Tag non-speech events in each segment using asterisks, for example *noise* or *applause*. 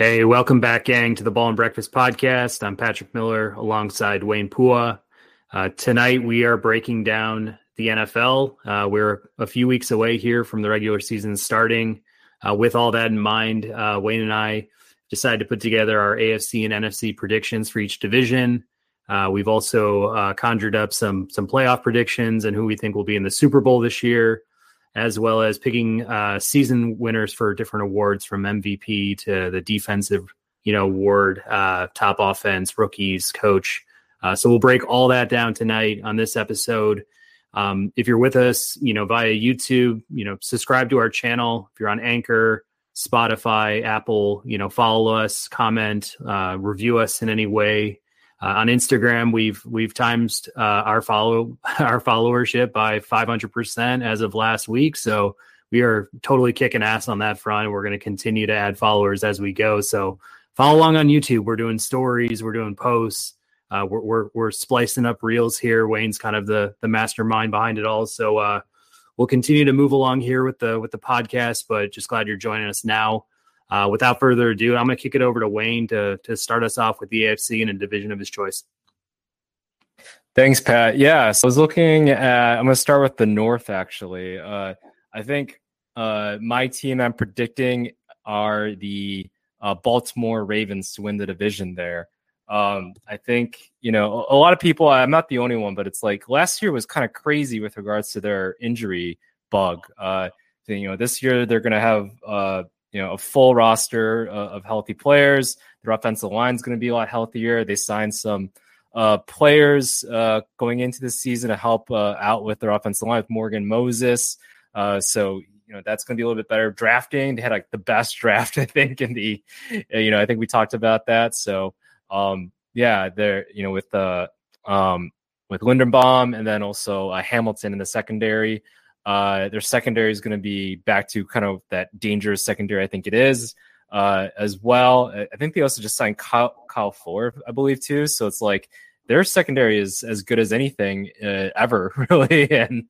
Hey, welcome back, gang, to the Ball and Breakfast podcast. I'm Patrick Miller alongside Wayne Pua. Uh, tonight, we are breaking down the NFL. Uh, we're a few weeks away here from the regular season starting. Uh, with all that in mind, uh, Wayne and I decided to put together our AFC and NFC predictions for each division. Uh, we've also uh, conjured up some some playoff predictions and who we think will be in the Super Bowl this year as well as picking uh, season winners for different awards from MVP to the defensive, you know, award, uh, top offense, rookies, coach. Uh, so we'll break all that down tonight on this episode. Um, if you're with us, you know, via YouTube, you know, subscribe to our channel. If you're on Anchor, Spotify, Apple, you know, follow us, comment, uh, review us in any way. Uh, on Instagram, we've we've times uh, our follow *laughs* our followership by 500 percent as of last week. So we are totally kicking ass on that front. We're going to continue to add followers as we go. So follow along on YouTube. We're doing stories. We're doing posts. Uh, we're, we're, we're splicing up reels here. Wayne's kind of the the mastermind behind it all. So uh, we'll continue to move along here with the with the podcast. But just glad you're joining us now. Uh, without further ado, I'm going to kick it over to Wayne to to start us off with the AFC and a division of his choice. Thanks, Pat. Yeah, so I was looking at. I'm going to start with the North. Actually, uh, I think uh, my team I'm predicting are the uh, Baltimore Ravens to win the division there. Um, I think you know a, a lot of people. I'm not the only one, but it's like last year was kind of crazy with regards to their injury bug. Uh, you know, this year they're going to have uh, you know a full roster uh, of healthy players. Their offensive line is going to be a lot healthier. They signed some uh, players uh, going into the season to help uh, out with their offensive line with Morgan Moses. Uh, so you know that's going to be a little bit better drafting. They had like the best *laughs* draft I think in the you know I think we talked about that. So um, yeah, they're you know with the um, with Linderbaum and then also uh, Hamilton in the secondary. Uh, their secondary is going to be back to kind of that dangerous secondary. I think it is uh, as well. I think they also just signed Kyle, Kyle Fuller, I believe, too. So it's like their secondary is as good as anything uh, ever, *laughs* really. and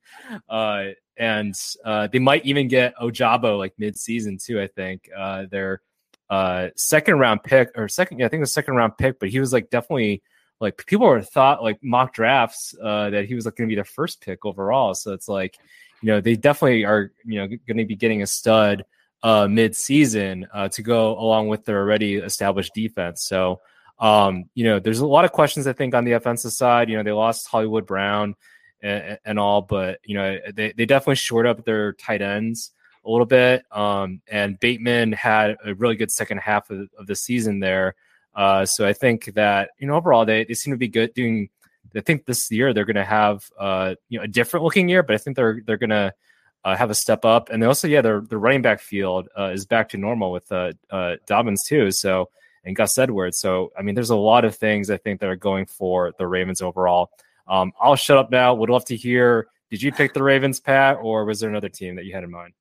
uh, and uh, they might even get Ojabo like mid-season too. I think uh, their uh, second round pick or second, yeah, I think the second round pick, but he was like definitely like people were thought like mock drafts uh, that he was like going to be the first pick overall. So it's like you know, they definitely are, you know, going to be getting a stud uh, mid-season uh, to go along with their already established defense. So, um, you know, there's a lot of questions I think on the offensive side. You know, they lost Hollywood Brown and, and all, but you know, they they definitely shored up their tight ends a little bit. Um, and Bateman had a really good second half of, of the season there. Uh, so I think that you know overall they, they seem to be good doing I think this year they're going to have uh, you know a different looking year, but I think they're they're going to uh, have a step up, and they also yeah their the running back field uh, is back to normal with uh, uh, Dobbins too. So and Gus Edwards. So I mean, there's a lot of things I think that are going for the Ravens overall. Um, I'll shut up now. Would love to hear. Did you pick the Ravens, Pat, or was there another team that you had in mind?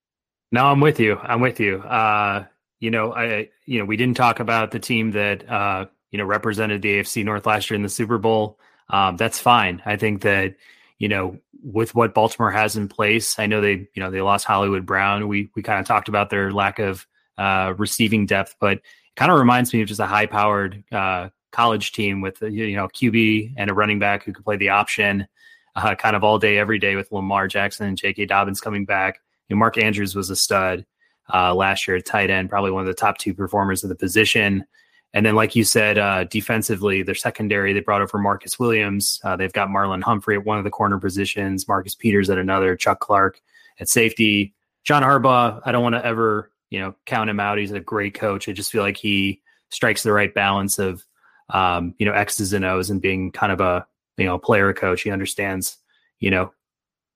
No, I'm with you. I'm with you. Uh, you know, I you know we didn't talk about the team that uh, you know represented the AFC North last year in the Super Bowl um, that's fine. I think that you know with what Baltimore has in place, I know they you know they lost Hollywood Brown. We we kind of talked about their lack of uh, receiving depth, but it kind of reminds me of just a high powered uh, college team with you know QB and a running back who could play the option uh, kind of all day every day with Lamar Jackson and J.K. Dobbins coming back. You know, Mark Andrews was a stud uh, last year at tight end, probably one of the top two performers of the position. And then, like you said, uh, defensively, their secondary, they brought over Marcus Williams. Uh, they've got Marlon Humphrey at one of the corner positions, Marcus Peters at another, Chuck Clark at safety. John Harbaugh, I don't want to ever, you know, count him out. He's a great coach. I just feel like he strikes the right balance of, um, you know, X's and O's and being kind of a, you know, player coach. He understands, you know,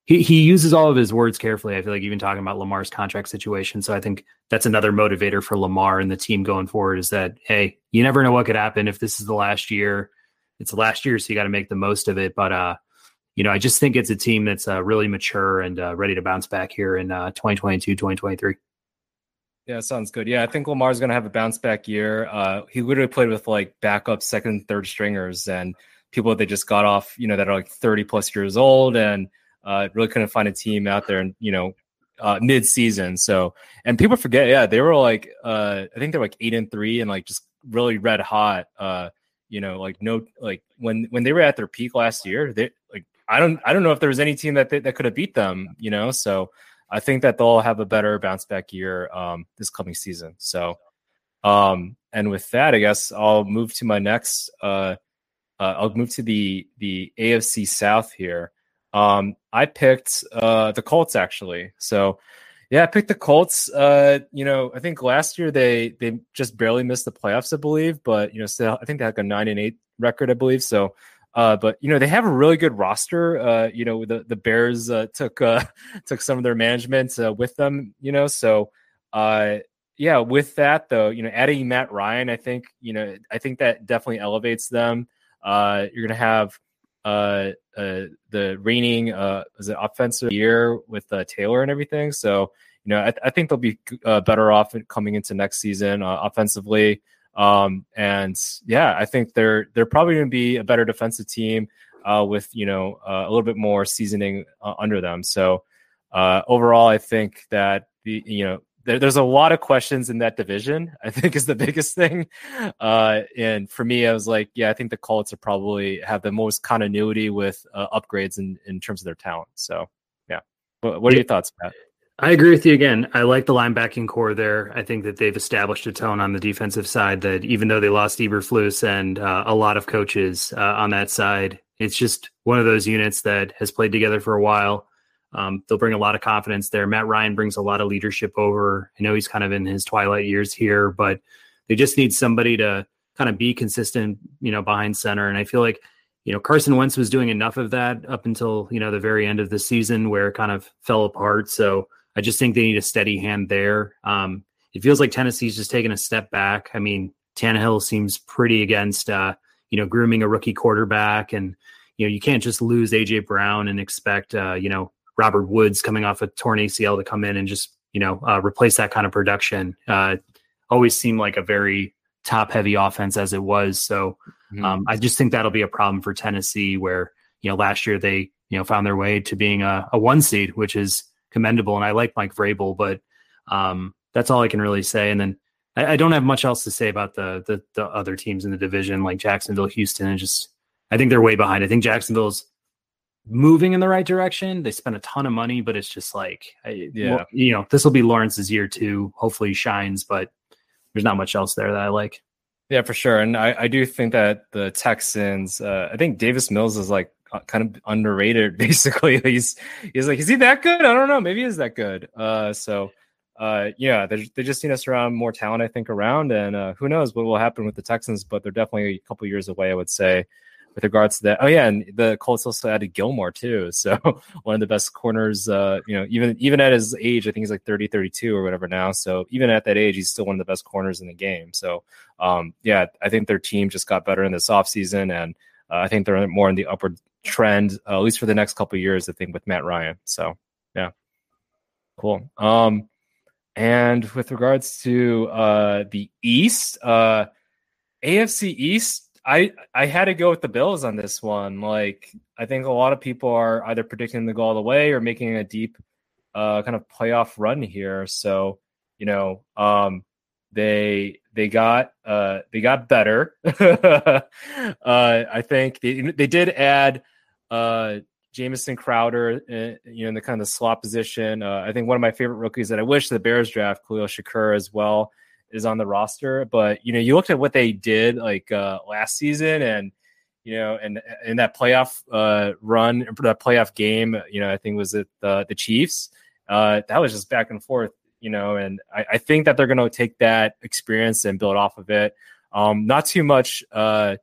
he he uses all of his words carefully. I feel like even talking about Lamar's contract situation. So I think that's another motivator for Lamar and the team going forward is that hey, you never know what could happen if this is the last year. It's the last year, so you got to make the most of it. But uh, you know, I just think it's a team that's uh, really mature and uh, ready to bounce back here in uh, 2022, 2023. Yeah, sounds good. Yeah, I think Lamar's going to have a bounce back year. Uh, he literally played with like backup second, third stringers and people that they just got off, you know, that are like 30 plus years old and uh, really couldn't find a team out there, and you know, uh, mid season. So, and people forget, yeah, they were like, uh, I think they're like eight and three and like just really red hot. Uh, you know, like no, like when when they were at their peak last year, they like I don't I don't know if there was any team that they, that could have beat them. You know, so I think that they'll have a better bounce back year um, this coming season. So, um, and with that, I guess I'll move to my next. Uh, uh, I'll move to the the AFC South here. Um, I picked uh, the Colts actually. So yeah, I picked the Colts. Uh, you know, I think last year they they just barely missed the playoffs, I believe, but you know, still I think they had like a nine and eight record, I believe. So uh, but you know they have a really good roster. Uh, you know the the Bears uh, took uh, *laughs* took some of their management uh, with them. You know, so uh, yeah. With that though, you know, adding Matt Ryan, I think you know I think that definitely elevates them. Uh, you're gonna have uh, uh, the reigning uh, was it offensive year with uh, Taylor and everything. So you know, I, I think they'll be uh, better off coming into next season uh, offensively. Um, and yeah, I think they're they're probably going to be a better defensive team uh, with you know uh, a little bit more seasoning uh, under them. So uh, overall, I think that the you know there, there's a lot of questions in that division. I think is the *laughs* biggest thing. Uh, and for me, I was like, yeah, I think the Colts are probably have the most continuity with uh, upgrades in in terms of their talent. So yeah, what, what are your thoughts, Pat? I agree with you again. I like the linebacking core there. I think that they've established a tone on the defensive side that even though they lost Eberflus and uh, a lot of coaches uh, on that side, it's just one of those units that has played together for a while. Um, they'll bring a lot of confidence there. Matt Ryan brings a lot of leadership over. I know he's kind of in his twilight years here, but they just need somebody to kind of be consistent, you know, behind center. And I feel like you know, Carson Wentz was doing enough of that up until, you know, the very end of the season where it kind of fell apart. So I just think they need a steady hand there. Um, it feels like Tennessee's just taking a step back. I mean, Tannehill seems pretty against, uh, you know, grooming a rookie quarterback, and you know, you can't just lose AJ Brown and expect, uh, you know, Robert Woods coming off a torn ACL to come in and just, you know, uh, replace that kind of production. Uh, always seemed like a very top heavy offense as it was. So mm-hmm. um, I just think that'll be a problem for Tennessee, where you know last year they you know found their way to being a, a one seed, which is commendable. And I like Mike Vrabel, but um, that's all I can really say. And then I, I, don't have much else to say about the, the, the other teams in the division, like Jacksonville, Houston, and just I think they're way behind. I think Jacksonville's moving in the right direction. They spent a ton of money, but it's just like, I, yeah, you know, this will be Lawrence's year too. Hopefully, he shines, but there's not much else there that I like. Yeah, for sure. And I, I do think that the Texans, uh, I think Davis Mills is like uh, kind of underrated. *laughs* Basically, he's he's like, is he that good? I don't know. Maybe he's that good. Uh, so uh, yeah, they they just need us around more talent, I think, around, and uh, who knows what will happen with the Texans? But they're definitely a couple years away, I would say, with regards to that. Oh yeah, and the Colts also added Gilmore too, *laughs* so one of the best corners. Uh, you know, even even at his age, I think he's like 30, 32 or whatever now. So even at that age, he's still one of the best corners in the game. So um, yeah, I think their team just got better in this offseason, and uh, I think they're more in the upward trend, uh, at least for the next couple years, I think, with Matt Ryan. So, yeah, cool. Um, and with regards to uh, the East, uh, AFC East, I I had to go with the Bills on this one. Like, I think a lot of people are either predicting the go all the way or making a deep uh, kind of playoff run here. So, you know, um, they they got uh, they got better. *laughs* uh, I think they they did add uh, Jamison Crowder, uh, you know, in the kind of slot position. Uh, I think one of my favorite rookies that I wish the Bears draft, Khalil Shakir as well, is on the roster. But you know, you looked at what they did like uh, last season, and you know, and in that playoff uh, run, that playoff game, you know, I think was it the the Chiefs. Uh, that was just back and forth, you know, and I, I think that they're going to take that experience and build off of it. Um, not too much. Uh,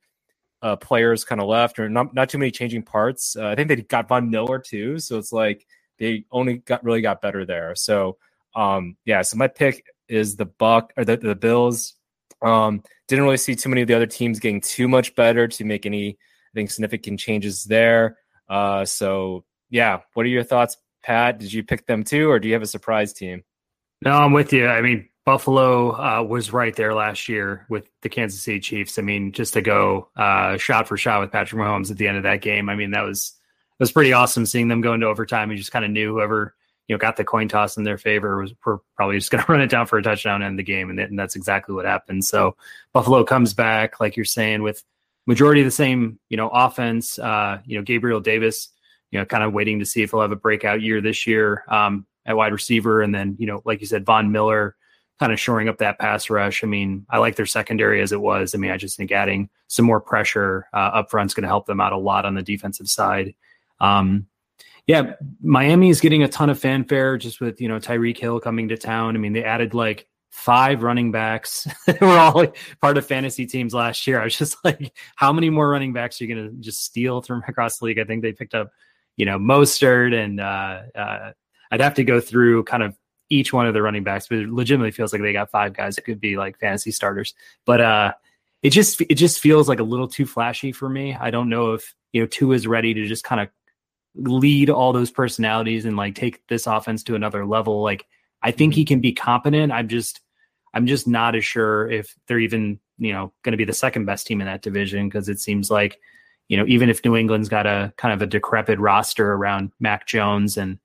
uh, players kind of left, or not not too many changing parts. Uh, I think they got Von Miller too, so it's like they only got really got better there. So um, yeah, so my pick is the Buck or the, the Bills. Um, didn't really see too many of the other teams getting too much better to make any I think significant changes there. Uh, so yeah, what are your thoughts, Pat? Did you pick them too, or do you have a surprise team? No, I'm with you. I mean, Buffalo uh, was right there last year with the Kansas City Chiefs. I mean, just to go uh, shot for shot with Patrick Mahomes at the end of that game. I mean, that was that was pretty awesome seeing them go into overtime. You just kind of knew whoever you know, got the coin toss in their favor. Was we're probably just going *laughs* to run it down for a touchdown end the game, and, and that's exactly what happened. So Buffalo comes back, like you're saying, with majority of the same, you know, offense. Uh, you know, Gabriel Davis, you know, kind of waiting to see if he'll have a breakout year this year um, at wide receiver, and then you know, like you said, Von Miller kind of shoring up that pass rush. I mean, I like their secondary as it was. I mean, I just think adding some more pressure uh, up front is going to help them out a lot on the defensive side. Um, yeah, Miami is getting a ton of fanfare just with you know Tyreek Hill coming to town. I mean, they added like five running backs. *laughs* We're all like part of fantasy teams last year. I was just *laughs* like, how many more running backs are you going to just steal from *laughs* across the league? I think they picked up, you know, Mostert and uh, uh, I'd have to go through kind of each one of the running backs, but it legitimately feels like they got five guys that could be like fantasy starters. But uh, it just it just feels like a little too flashy for me. I don't know if you know Tua is ready to just kind of lead all those personalities and like take this offense to another level. Like I think he mm-hmm. can be competent. I'm just I'm just not as sure if they're even you know going to be the second best team in that division because it seems like you know even if New England's got a kind of a decrepit roster around Mac Jones and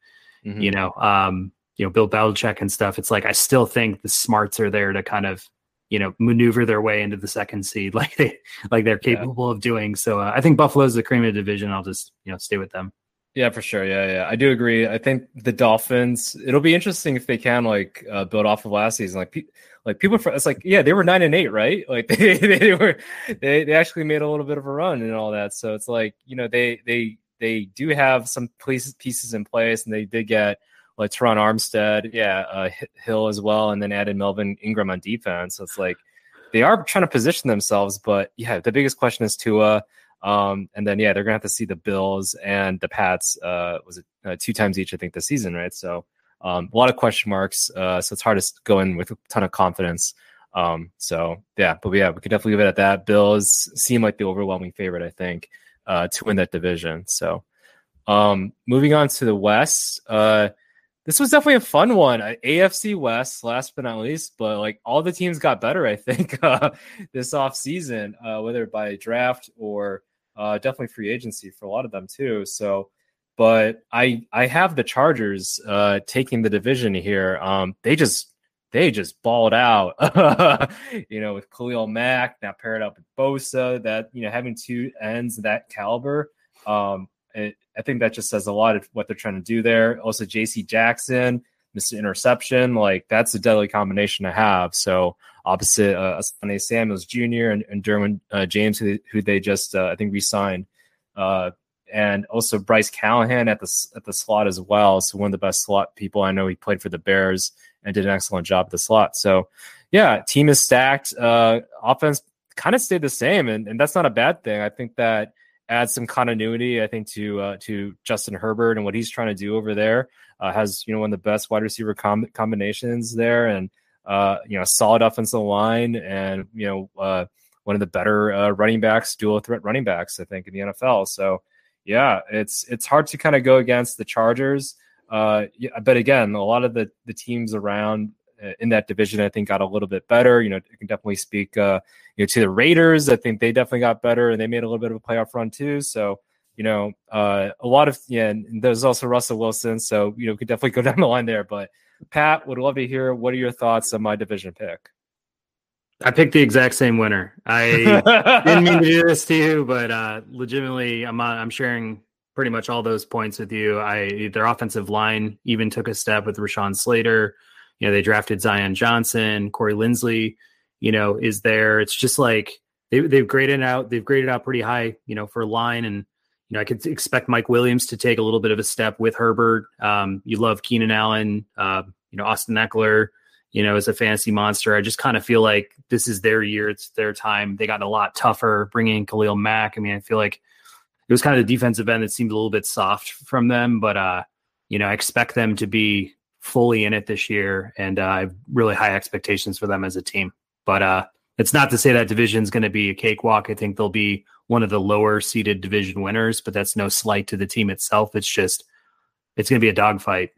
mm-hmm. you know um you know Bill Belichick and stuff, it's like I still think the smarts are there to kind of you know maneuver their way into the second seed *laughs* like they like they're capable yeah. of doing. So uh, I think Buffalo's the cream of the division. I'll just you know stay with them. Yeah, for sure. Yeah, yeah, I do agree. I think the Dolphins. It'll be interesting if they can like uh, build off of last season. Like, pe- like people, it's like yeah, they were nine and eight, right? *laughs* Like they, they were, they, they actually made a little bit of a run and all that. So it's like you know they they they do have some pieces pieces in place, and they did get like Terron Armstead, yeah, uh, Hill as well, and then added Melvin Ingram on defense. So it's like they are trying to position themselves, but yeah, the biggest question is Tua. Um, and then yeah, they're gonna have to see the Bills and the Pats. Uh, was it uh, two times each? I think this season, right? So um, a lot of question marks. Uh, so it's hard to go in with a ton of confidence. Um, so yeah, but yeah, we could definitely leave it at that. Bills seem like the overwhelming favorite, I think, uh, to win that division. So um, moving on to the West. Uh, this was definitely a fun one. AFC West, last but not least, but like all the teams got better, I think, *laughs* uh, this off season, uh, whether by draft or uh, definitely free agency for a lot of them too. So, but I I have the Chargers uh, taking the division here. Um, they just they just balled out, *laughs* you know, with Khalil Mack now paired up with Bosa. That you know having two ends that caliber. Um, it, I think that just says a lot of what they're trying to do there. Also, J.C. Jackson, Mr. Interception, like that's a deadly combination to have. So opposite uh, Asante Samuels Jr. and, and Derwin uh, James, who, who they just uh, I think re-signed, uh, and also Bryce Callahan at the at the slot as well. So one of the best slot people I know. He played for the Bears and did an excellent job at the slot. So yeah, team is stacked. Uh, offense kind of stayed the same, and, and that's not a bad thing. I think that add some continuity, I think, to uh, to Justin Herbert and what he's trying to do over there. Uh, has you know one of the best wide receiver com- combinations there, and uh, you know solid offensive line, and you know uh, one of the better uh, running backs, dual threat running backs, I think, in the NFL. So yeah, it's it's hard to kind of go against the Chargers. Uh, but again, a lot of the the teams around in that division, I think got a little bit better. You know, you can definitely speak, uh, you know, to the Raiders. I think they definitely got better and they made a little bit of a playoff run too. So, you know, uh, a lot of yeah, and there's also Russell Wilson. So, you know, could definitely go *laughs* down the line there. But Pat, would love to hear what are your thoughts on my division pick. I picked the exact same winner. I *laughs* didn't mean to do this to you, but uh, legitimately, I'm uh, I'm sharing pretty much all those points with you. I their offensive line even took a step with Rashawn Slater. You know, they drafted Zion Johnson, Corey Linsley, you know, is there. It's just like they, they've graded out, they've graded out pretty high, you know, for line. And, you know, I could expect Mike Williams to take a little bit of a step with Herbert. Um, you love Keenan Allen, uh, you know, Austin Ekeler, you know, as a fantasy monster. I just kind of feel like this is their year. It's their time. They got a lot tougher bringing Khalil Mack. I mean, I feel like it was kind of the defensive end that seemed a little bit soft from them, but, uh, you know, I expect them to be fully in it this year, and uh, I have really high expectations for them as a team. But uh, it's not to say that division is going to be a cakewalk. I think they'll be one of the lower seeded division winners, but that's no slight to the team itself. It's just it's going to be a dogfight.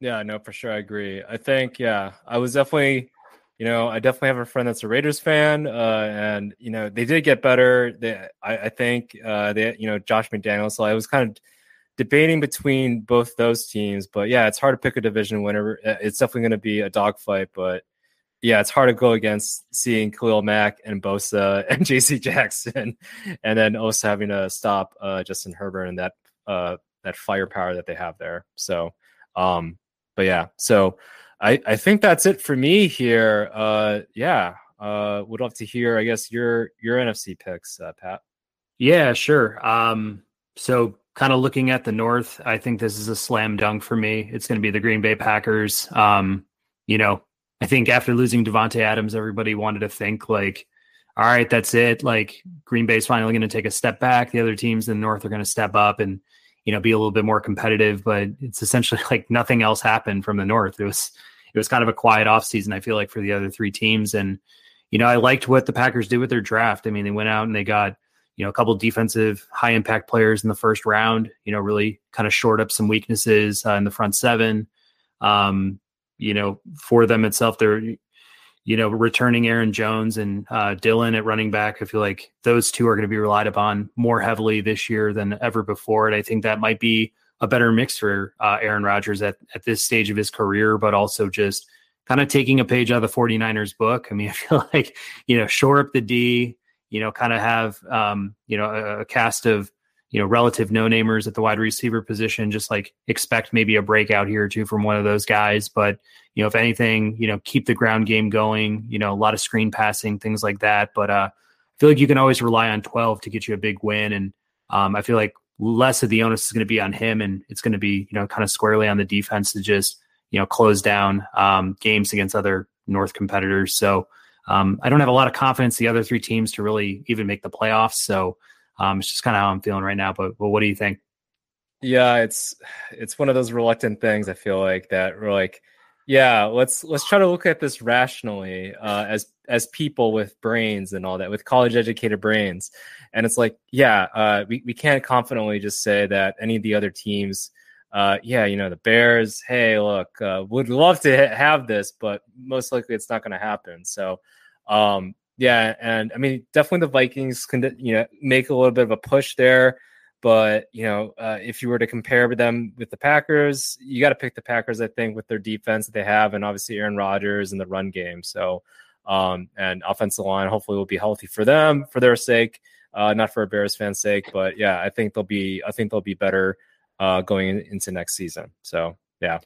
Yeah, no, for sure, I agree. I think, yeah, I was definitely, you know, I definitely have a friend that's a Raiders fan, uh, and you know, they did get better. They, I, I think, uh, they, you know, Josh McDaniels. So I was kind of debating between both those teams. But yeah, it's hard to pick a division winner. Uh, it's definitely going to be a dogfight, but yeah, it's hard to go against seeing Khalil Mack and Bosa *laughs* and JC Jackson, and then also having to stop uh, Justin Herbert and that uh, that firepower that they have there. So, um, but yeah, so I I think that's it for me here. Uh, yeah, uh, would love to hear, I guess your your NFC picks, uh, Pat. Yeah, sure. Um, so kind of looking at the North, I think this is a slam dunk for me. It's going to be the Green Bay Packers. Um, you know, I think after losing Davante Adams, everybody wanted to think like, all right, that's it. Like Green Bay's finally going to take a step back. The other teams in the North are going to step up and you know be a little bit more competitive. But it's essentially *laughs* like nothing else happened from the North. It was it was kind of a quiet offseason, I feel like, for the other three teams. And you know, I liked what the Packers did with their draft. I mean, they went out and they got you know a couple defensive high impact players in the first round. You know, really kind of short up some weaknesses uh, in the front seven. Um, you know, for them itself, they're you know returning Aaron Jones and uh, Dillon at running back. I feel like those two are going to be relied upon more heavily this year than ever before, and I think that might be a better mix for uh, Aaron Rodgers at at this stage of his career, but also just kind of taking a page out of the 49ers book. I mean, *laughs* I feel like, you know, shore up the D, you know, kind of have, um, you know, a, a cast of you know, relative no namers at the wide receiver position. Just like expect maybe a breakout here or two from one of those guys. But, you know, if anything, you know, keep the ground game going, you know, a lot of screen passing, things like that. But uh, I feel like you can always rely on 12 to get you a big win. And um, I feel like less of the onus is going to be on him and it's going to be, you know, kind of squarely on the defense to just, you know, close down um, games against other North competitors. So um, I don't have a lot of confidence the other three teams to really even make the playoffs. So um, it's just kind of how I'm feeling right now. But, but what do you think? Yeah, it's it's one of those reluctant things. I feel like that we're like, yeah, let's let's try to look at this rationally uh, as as people with brains and all that, with college educated brains. And it's like, yeah, uh, we we can't confidently just say that any of the other teams. Uh, yeah, you know, the Bears, hey, look, uh, would love to have this, but most likely it's not going to happen. So, um, yeah, and I mean, definitely the Vikings can you know make a little bit of a push there, but you know, uh, if you were to compare them with the Packers, you got to pick the Packers. I think with their defense that they have, and obviously Aaron Rodgers and the run game. So, um, and offensive line hopefully will be healthy for them for their sake, uh, not for a Bears fan's sake. But yeah, I think they'll be I think they'll be better uh, going into next season. So yeah,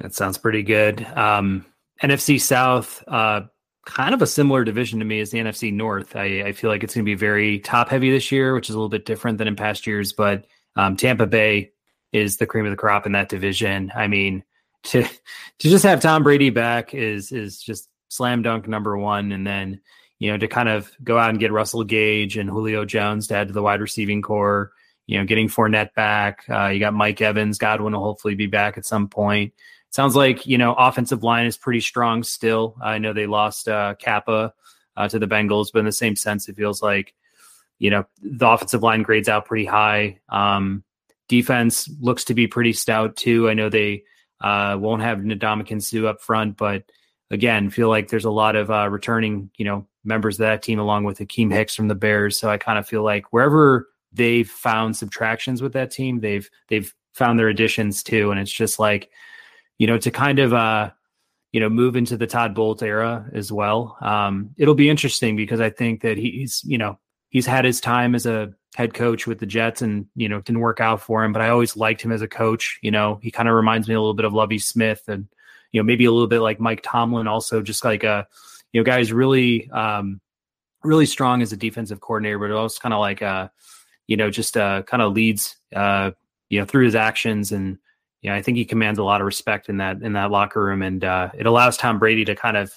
that sounds pretty good. Um, NFC South. Uh, kind of a similar division to me as the NFC North. I, I feel like it's going to be very top heavy this year, which is a little bit different than in past years. But um, Tampa Bay is the cream of the crop in that division. I mean, *laughs* to to just have Tom Brady back is is just slam dunk number one, and then you know to kind of go out and get Russell Gage and Julio Jones to add to the wide receiving core. You know, getting Fournette back. Uh, you got Mike Evans. Godwin will hopefully be back at some point sounds like you know offensive line is pretty strong still. I know they lost uh, Cappa uh, to the Bengals, but in the same sense, it feels like you know the offensive line grades out pretty high. Um, defense looks to be pretty stout too. I know they uh, won't have Ndamukong Suh up front, but again, feel like there's a lot of uh, returning you know members of that team along with Akiem Hicks from the Bears. So I kind of feel like wherever they've found subtractions with that team, they've they've found their additions too, and it's just like you know, to kind of uh, you know, move into the Todd Bowles era as well. Um, it'll be interesting because I think that he's, you know, he's had his time as a head coach with the Jets and, you know, didn't work out for him, but I always liked him as a coach. You know, he kind of reminds me a little bit of Lovie Smith and, you know, maybe a little bit like Mike Tomlin, also just like a, you know, guys really, um, really strong as a defensive coordinator, but also kind of like, uh, you know, just uh, kind of leads, uh, you know, through his actions and, yeah, I think he commands a lot of respect in that in that locker room, and uh, it allows Tom Brady to kind of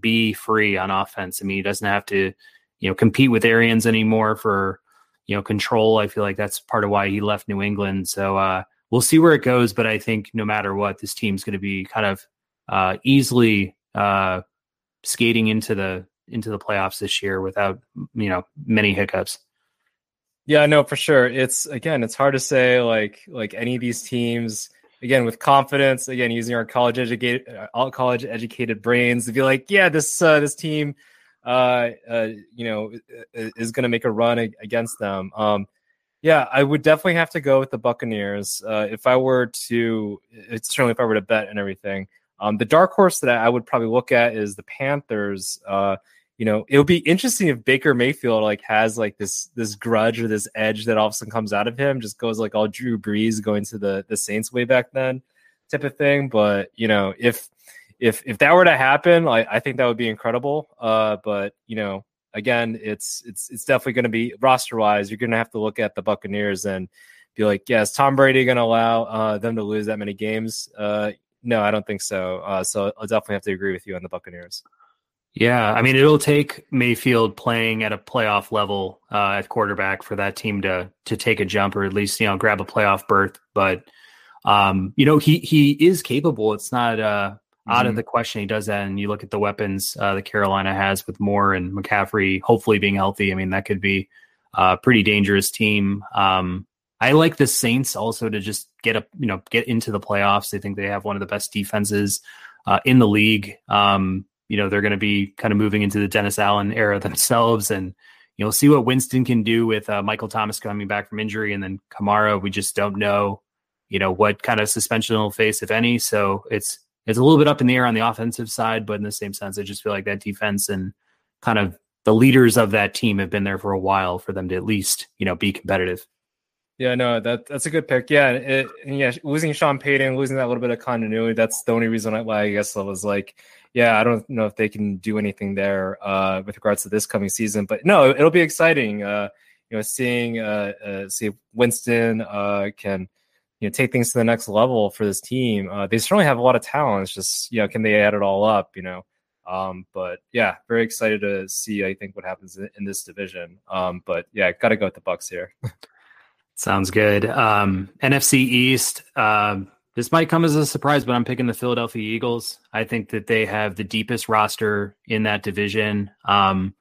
be free on offense. I mean, he doesn't have to, you know, compete with Arians anymore for you know control. I feel like that's part of why he left New England. So uh, we'll see where it goes, but I think no matter what, this team's going to be kind of uh, easily uh, skating into the into the playoffs this year without you know many hiccups. Yeah, no, for sure. It's again, it's hard to say like like any of these teams again with confidence again using our college educated all uh, college educated brains to be like yeah this uh, this team uh, uh, you know is going to make a run against them um, Yeah, I would definitely have to go with the Buccaneers. Uh, if I were to, it's certainly if I were to bet and everything. Um, the dark horse that I would probably look at is the Panthers. Uh, you know, it would be interesting if Baker Mayfield like has like this this grudge or this edge that all of a sudden comes out of him, just goes like all Drew Brees going to the the Saints way back then, type of thing. But you know, if if if that were to happen, I, I think that would be incredible. Uh, but you know, again, it's it's it's definitely going to be roster wise. You're going to have to look at the Buccaneers and be like, yes, Tom Brady going to allow uh, them to lose that many games? Uh, no, I don't think so. Uh, so I'll definitely have to agree with you on the Buccaneers. Yeah, I mean, it'll take Mayfield playing at a playoff level uh, at quarterback for that team to to take a jump or at least you know grab a playoff berth. But um, you know, he he is capable. It's not uh, mm-hmm. out of mm-hmm. the question he does that. And you look at the weapons uh, that Carolina has with Moore and McCaffrey, hopefully being healthy. I mean, that could be a pretty dangerous team. Um, I like the Saints also to just get up, you know, get into the playoffs. They think they have one of the best defenses uh, in the league. Um, you know they're going to be kind of moving into the Dennis Allen era *laughs* themselves, and you know see what Winston can do with uh, Michael Thomas coming back from injury, and then Kamara. We just don't know, you know, what kind of suspension he'll face, if any. So it's it's a little bit up in the air on the offensive side, but in the same sense, I just feel like that defense and kind of the leaders of that team have been there for a while for them to at least you know be competitive. Yeah, no, that that's a good pick. Yeah, it, yeah, losing Sean Payton, losing that little bit of continuity, that's the only reason why I guess I was like, yeah, I don't know if they can do anything there uh, with regards to this coming season. But no, it'll be exciting. Uh, you know, seeing uh, uh see Winston uh, can you know take things to the next level for this team. Uh, they certainly have a lot of talent. It's just you know, can they add it all up? You know. Um, but yeah, very excited to see. I think what happens in, in this division. Um, but yeah, got to go with the Bucs here. *laughs* Sounds good. Um, NFC East. Um, this might come as a surprise, but I'm picking the Philadelphia Eagles. I think that they have the deepest roster in that division. Um,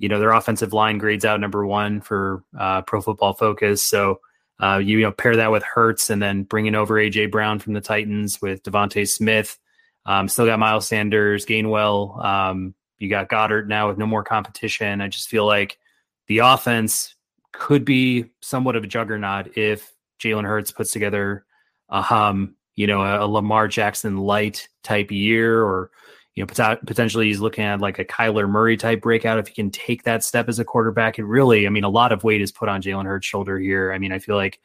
you know, their offensive line grades out number one for uh, Pro Football Focus. So uh, you, you, know pair that with Hurts, and then bringing over AJ Brown from the Titans with DeVonta Smith. Um, still got Miles Sanders, Gainwell. Um, you got Goedert now with no more competition. I just feel like the offense could be somewhat of a juggernaut if Jalen Hurts puts together um, you know, a, a, Lamar Jackson light type year, or you know, pot- potentially he's looking at like a Kyler Murray type breakout. If he can take that step as a quarterback, it really, I mean, a lot of weight is put on Jalen Hurts' shoulder here. I mean, I feel like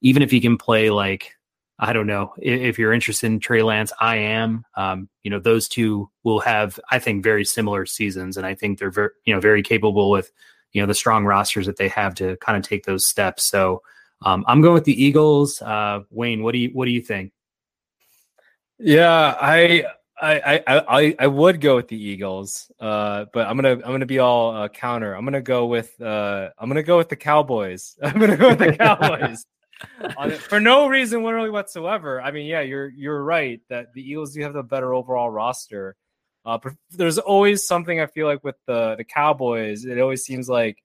even if he can play like I don't know if, if you're interested in Trey Lance, I am. Um, you know, those two will have, I think, very similar seasons, and I think they're very, you know, very capable with, you know, the strong rosters that they have to kind of take those steps. So, um, I'm going with the Eagles. Uh, Wayne, what do you what do you think? Yeah, I I I I, would go with the Eagles, uh, but I'm gonna I'm gonna be all uh, counter. I'm gonna go with uh, I'm gonna go with the Cowboys. *laughs* I'm gonna go with the Cowboys *laughs* for no reason literally whatsoever. I mean, yeah, you're you're right that the Eagles do have the better overall roster. Uh, but there's always something I feel like with the the Cowboys. It always seems like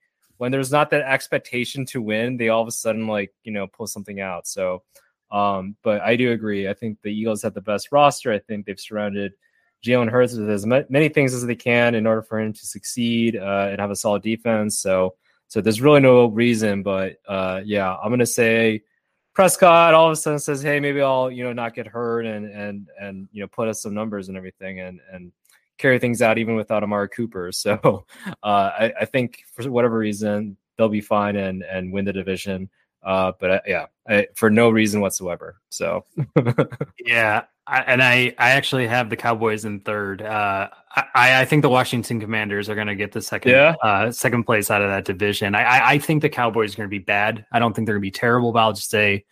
when there's not that expectation to win, they all of a sudden like you know pull something out. So, um, but I do agree. I think the Eagles have the best roster. I think they've surrounded Jalen Hurts with as many things as they can in order for him to succeed uh, and have a solid defense. So, so there's really no reason. But uh, yeah, I'm gonna say Prescott all of a sudden says, "Hey, maybe I'll you know not get hurt and and and you know put us some numbers and everything." And and carry things out even without Amari Cooper. *laughs* So uh, I, I, think for whatever reason they'll be fine and and win the division. Uh, but uh, yeah, I, for no reason whatsoever. So *laughs* yeah, I, and I I actually have the Cowboys in third. Uh, I I think the Washington Commanders are going to get the second yeah. uh, second place out of that division. I I, I think the Cowboys are going to be bad. I don't think they're going to be terrible, but I'll just say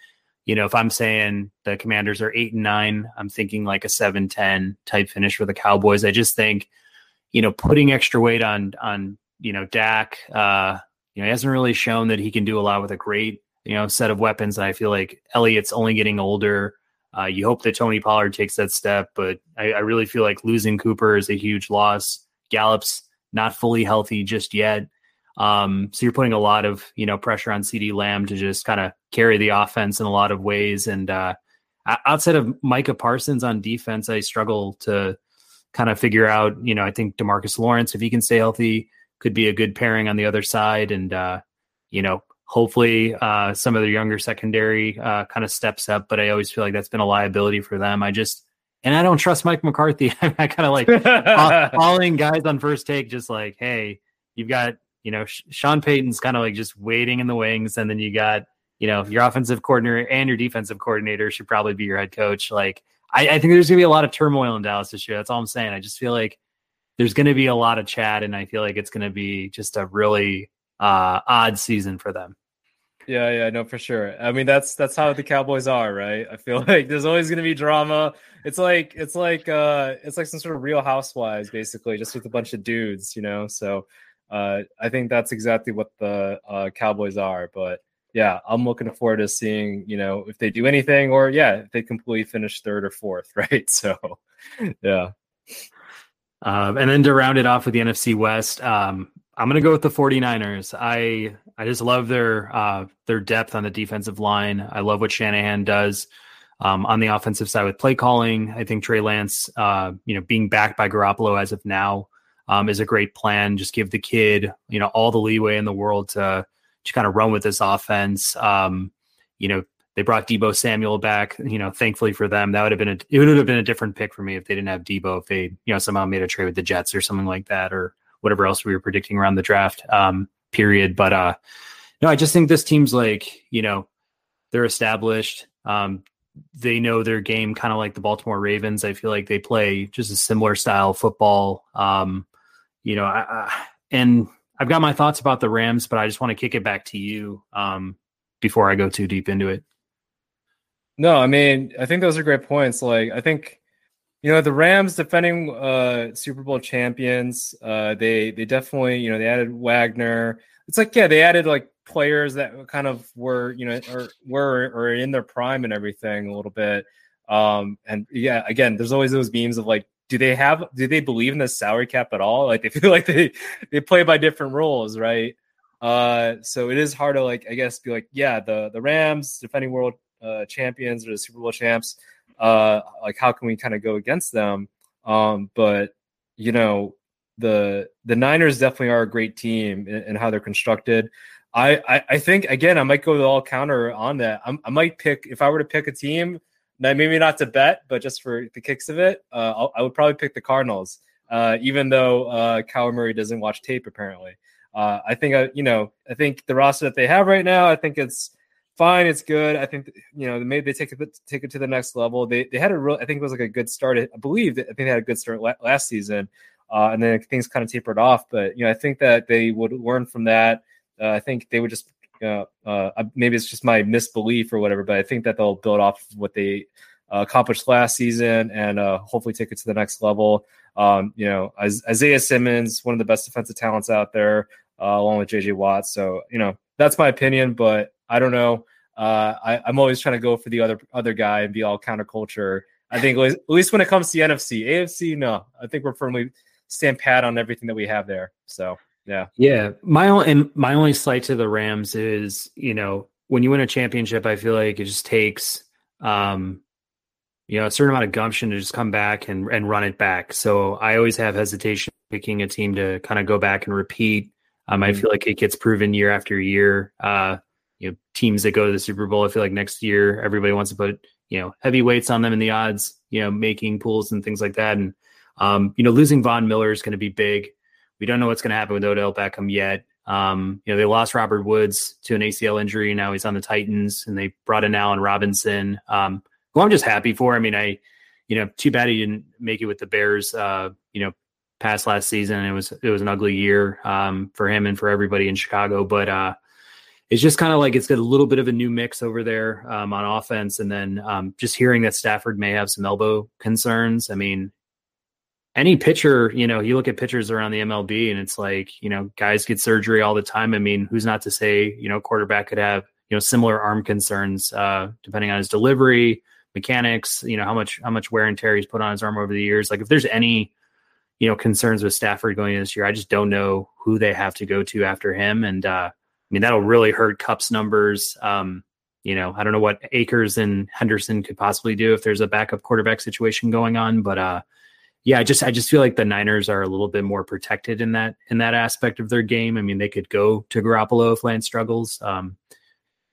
you know, if I'm saying the commanders are eight and nine, I'm thinking like a 7 10 type finish for the Cowboys. I just think, you know, putting extra weight on, on, you know, Dak, uh, you know, he hasn't really shown that he can do a lot with a great, you know, set of weapons. And I feel like Elliott's only getting older. Uh, you hope that Tony Pollard takes that step, but I, I really feel like losing Cooper is a huge loss. Gallup's not fully healthy just yet. Um, so you're putting a lot of you know pressure on CeeDee Lamb to just kind of carry the offense in a lot of ways. And uh, outside of Micah Parsons on defense, I struggle to kind of figure out. You know, I think Demarcus Lawrence, if he can stay healthy, could be a good pairing on the other side. And uh, you know, hopefully uh, some of the younger secondary uh, kind of steps up, but I always feel like that's been a liability for them. I just and I don't trust Mike McCarthy. I kind of like calling guys on first take, just like, hey, you've got you know Sean Payton's kind of like just waiting in the wings, and then you got you know your offensive coordinator and your defensive coordinator should probably be your head coach. Like I, I think there's gonna be a lot of turmoil in Dallas this year. That's all I'm saying. I just feel like there's going to be a lot of chat, and I feel like it's going to be just a really uh, odd season for them. Yeah, yeah, no, for sure. I mean, that's that's how the Cowboys are, right? I feel *laughs* like there's always going to be drama. It's like it's like uh it's like some sort of Real Housewives, basically, just with a bunch of dudes, you know. So, uh, I think that's exactly what the uh, Cowboys are. But yeah, I'm looking forward to seeing, you know, if they do anything, or yeah, if they completely finish third or fourth, *laughs* right? So, yeah. Um, and then to round it off with the NFC West, um, I'm going to go with the 49ers. I I just love their uh, their depth on the defensive line. I love what Shanahan does um, on the offensive side with play calling. I think Trey Lance, uh, you know, being backed by Garoppolo as of now, um, is a great plan. Just give the kid, you know, all the leeway in the world to to kind of run with this offense. Um, you know, they brought Deebo Samuel back. You know, thankfully for them, that would have been a it would have been a different pick for me if they didn't have Deebo. If they you know somehow made a trade with the Jets or something like that, or whatever else we were predicting around the draft um, period. But uh, no, I just think this team's like, you know, they're established. Um, they know their game kind of like the Baltimore Ravens. I feel like they play just a similar style football. Um, you know, I, I, and I've got my thoughts about the Rams, but I just want to kick it back to you um, before I go too deep into it. No, I mean, I think those are great points. Like, I think you know, the Rams defending uh, Super Bowl champions. Uh, they they definitely you know they added Wagner. It's like yeah, they added like players that kind of were you know or were or in their prime and everything a little bit. Um, and yeah, again, there's always those beams of like, do they have do they believe in the salary cap at all? Like they feel *laughs* like they they play by different rules, right? Uh, so it is hard to like I guess be like, yeah, the the Rams defending world uh, champions or the Super Bowl champs uh, like how can we kind of go against them? Um, but you know, the the Niners definitely are a great team in, in how they're constructed. I, I, I think again I might go all counter on that. I'm, i might pick if I were to pick a team, maybe not to bet, but just for the kicks of it, uh, I would probably pick the Cardinals. Uh, even though uh, Murray doesn't watch tape apparently. Uh, I think I, uh, you know I think the roster that they have right now, I think it's fine. It's good. I think you know maybe they take it take it to the next level. They they had a real I think it was like a good start. I believe I think they had a good start last season, uh, and then things kind of tapered off. But you know I think that they would learn from that. Uh, I think they would just uh, uh, maybe it's just my misbelief or whatever, but I think that they'll build off of what they uh, accomplished last season and uh, hopefully take it to the next level. Um, you know, Isaiah Simmons, one of the best defensive talents out there, uh, along with JJ Watt. So you know, that's my opinion, but I don't know. I, am always trying to go for the other other guy and be all counterculture. I think at least when it comes to the NFC, AFC, no, I think we're firmly stand pat on everything that we have there. So yeah, yeah. My only my only slight to the Rams is you know when you win a championship, I feel like it just takes um, you know a certain amount of gumption to just come back and and run it back. So I always have hesitation picking a team to kind of go back and repeat. Um, I mm-hmm. feel like it gets proven year after year. Uh, you know teams that go to the Super Bowl. I feel like next year everybody wants to put you know heavy weights on them in the odds, you know, making pools and things like that. And um, you know, losing Von Miller is going to be big. We don't know what's going to happen with Odell Beckham yet. Um, you know, they lost Robert Woods to an ACL injury. Now he's on the Titans, and they brought in Allen Robinson, um, who I'm just happy for. I mean, I, you know, too bad he didn't make it with the Bears. Uh, you know, past last season, it was it was an ugly year um, for him and for everybody in Chicago. But uh, it's just kind of like it's got a little bit of a new mix over there um, on offense. And then um, just hearing that Stafford may have some elbow concerns. I mean, any pitcher, you know, you look at pitchers around the MLB and it's like, you know, guys get surgery all the time. I mean, who's not to say, you know, quarterback could have, you know, similar arm concerns uh, depending on his delivery, mechanics, you know, how much how much wear and tear he's put on his arm over the years. Like if there's any, you know, concerns with Stafford going this year, I just don't know who they have to go to after him. And uh, I mean, that'll really hurt Kupp's numbers. Um, you know, I don't know what Akers and Henderson could possibly do if there's a backup quarterback situation going on, but uh, yeah, I just I just feel like the Niners are a little bit more protected in that in that aspect of their game. I mean, they could go to Garoppolo if Lance struggles. Um,